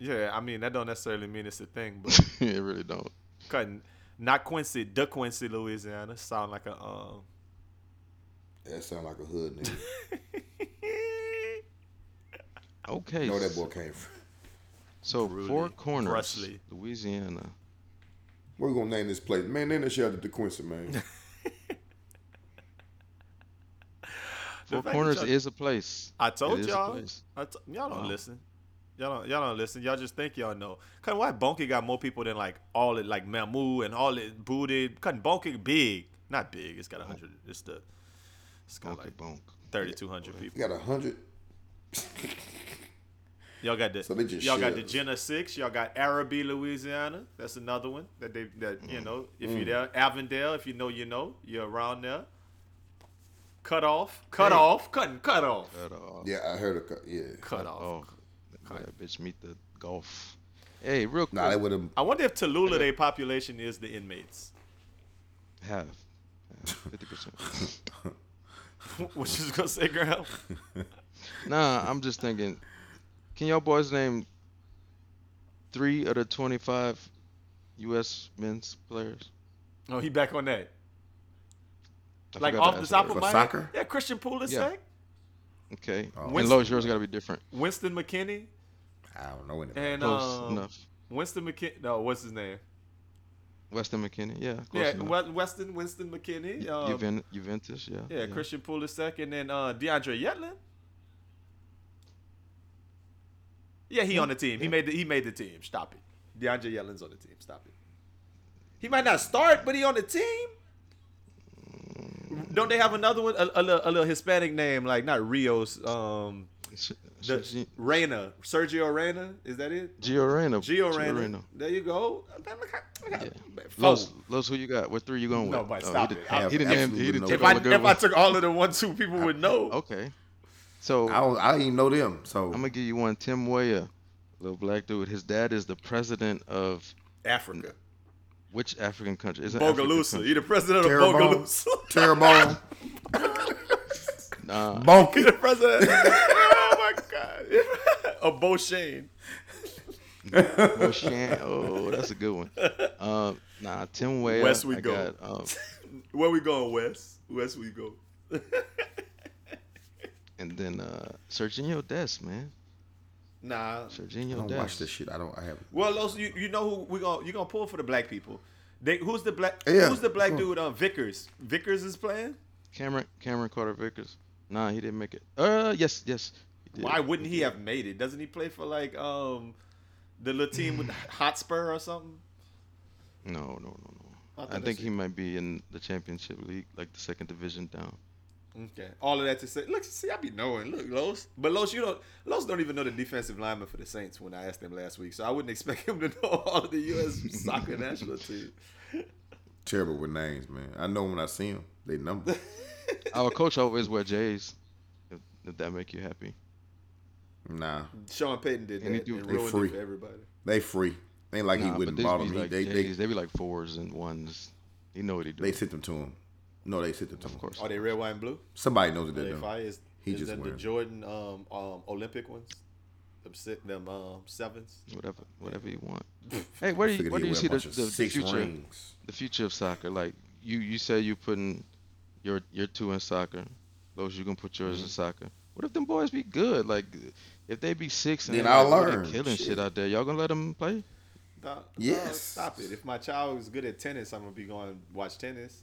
Yeah, I mean that don't necessarily mean it's a thing, but (laughs) it really don't. cutting. Not Quincy, the Quincy, Louisiana. Sound like a um. That sound like a hood nigga. (laughs) Okay. know where that boy came from. So Brusly, Four Corners, Brusly. Louisiana. We're gonna name this place? Man, name this shit after DeQuincy, man. (laughs) Four Corners is a place. I told It is a y'all. place. I t- y'all don't Wow. listen. Y'all don't, y'all don't listen. Y'all just think y'all know. Cause why Bunkie got more people than like all it like Mamou and all it booted. Cause Bunkie big, not big. It's got a hundred. It's the. It's got Bunkie like bonk. thirty two hundred You people. got a hundred. Y'all got the. So they just y'all got the Jena Six. Y'all got Arabi, Louisiana. That's another one that they that Mm. you know. If you're there, Avondale. If you know, you know. You're around there. Cut off. Cut off. Cut. Cut off. Cut off. Yeah, I heard a cut. Yeah. Cut off. That bitch meet the Gulf. Hey, real quick. Nah, they would have. I wonder if Tallulah, their population is the inmates. have fifty percent. (laughs) what you was gonna say, girl? (laughs) Nah, I'm just thinking. Can y'all boys name three of the 25 U.S. men's players? Oh, he back on that. I Like off the top that. of my soccer? head. Yeah, Christian Pulisic, Yeah. Okay. Oh. And Winston- Lowe's, yours got to be different. Winston McKennie, I don't know anything. and Close um, enough. Winston McKennie. No, what's his name? Weston McKennie, yeah. Close yeah, enough. Weston Winston McKennie. Um, Juven- Juventus, yeah. yeah, Christian Pulisic, and then uh, DeAndre Yedlin. Yeah, he on the team. He made the he made the team. Stop it. DeAndre Yedlin's on the team. Stop it. He might not start, but he on the team. Don't they have another one? A, a, little, a little Hispanic name, like not Rios. Um, S- the Sergi- Reyna, Sergio Reyna. Is that it? Gio Reyna. Gio Gio Reyna. Reyna. There you go. Man, look how- look how- Yeah. Los, Los, who you got? What three you going No, with? but Oh, stop he it. did, I he didn't, name- he didn't take If all I the if I took all of the one two people would know. Okay. So I don't. I didn't even know them. So I'm gonna give you one. Tim Weah, little black dude. His dad is the president of Africa. which African country? Is it African Bogalusa. country? You're the president of Terrebonne. Bogalusa. Terrebonne, (laughs) Nah, You're the president. (laughs) my God. (laughs) of Beauchene. Moshan. Oh, that's a good one. Um, nah, Tim Weah. West we I go. Got, um, (laughs) Where we going, West? West we go. (laughs) and then uh, Serginho Dest, man. nah. I Serginho don't Dest. watch this shit. I don't. I haven't. Well, those you, you know who we gonna you gonna pull for the black people. They, who's the black Yeah. who's the black Huh. dude um Vickers? Vickers is playing? Cameron Cameron Carter Vickers. Nah, he didn't make it. Uh, yes, yes. He did. Why wouldn't he have made it? Doesn't he play for like um the little team with (clears throat) Hotspur or something? No, no, no, I no. thought I think he it. might be in the championship league, like the second division down. Okay. All of that to say, look, see, I be knowing. Look, Los, but Los, you don't, Los don't even know the defensive lineman for the Saints when I asked him last week, so I wouldn't expect (laughs) him to know all of the U.S. (laughs) soccer national team. Terrible with names, man. I know when I see them, they number. (laughs) Our coach always wear J's. If, if that make you happy. Nah, Sean Payton did And he that do- and they ruined free. it for everybody. they free. Ain't like he wouldn't but bought these them. be like they, they J's. They be like fours and ones. He know what he do. they sent them to him. No, they sent them to him. of course. Are they red, white, and blue? Somebody knows what Are they're doing. fire? Is, He is just that the Jordan um, um, Olympic ones? Them, si- them um, sevens? Whatever, whatever you want. (laughs) Hey, where do you where do you see the, the, the future? rings. The future of soccer. Like you, you say you putting your your two in soccer. Those you gonna put yours Mm-hmm. in soccer. What if them boys be good? Like if they be six and Then they I'll like, they learn. killing shit. Shit. out there, y'all gonna let them play? Dog- dog, Yes. stop it. If my child is good at tennis, I'm going to be going to watch tennis.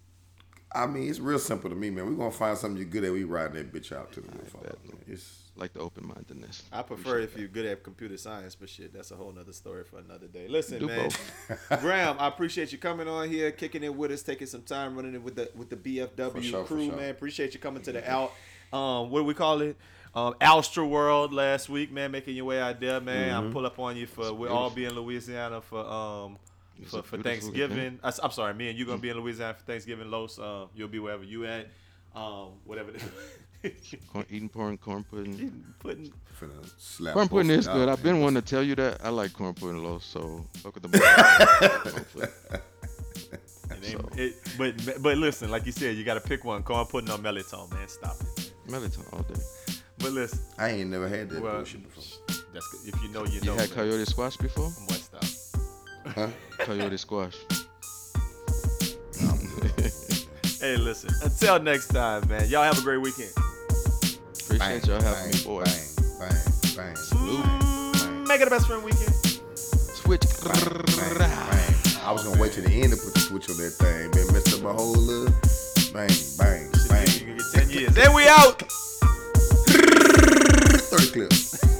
I mean, it's real simple to me, man. We're gonna find something you're good at. We riding that bitch out to the motherfucker. bet. man. It's Like the open mindedness. I prefer if you're good at computer science, but shit, that's a whole nother story for another day. Listen, Do man, both. (laughs) Graham, I appreciate you coming on here, kicking it with us, taking some time, running it with the with the BFW For sure, for crew, sure. man. Appreciate you coming to the out. Um, what do we call it? Um, Alstra World last week, man. Making your way out there, man. Mm-hmm. I'll pull up on you for we'll all be in Louisiana for um It's for, for Thanksgiving. I, am sorry, me and you gonna be in Louisiana for Thanksgiving. Los, um, you'll be wherever you at. Um, whatever. (laughs) Corn, eating corn, corn pudding. (laughs) Putting finna slap. Corn pudding is good. I've been wanting to tell you that. I like corn pudding low, so fuck with the (laughs) corn pudding. It ain't- it- but but listen, like you said, you got to pick one. Corn pudding or mirliton, man. Stop it. Mirliton all day. But listen, I ain't never had that well, bullshit before. that's good. If you know, you You know. You had man. coyote squash before? From West Stop. Huh? (laughs) Coyote squash. (laughs) Hey, listen. Until next time, man. Y'all have a great weekend. Appreciate y'all having me, boy. Bang, bang, bang, bang, bang, Make it a best friend weekend. Switch. bang, bang. I was gonna wait till the end to put the switch on that thing, man. Messed up my whole little bang, bang, years. And we out. 30 clips.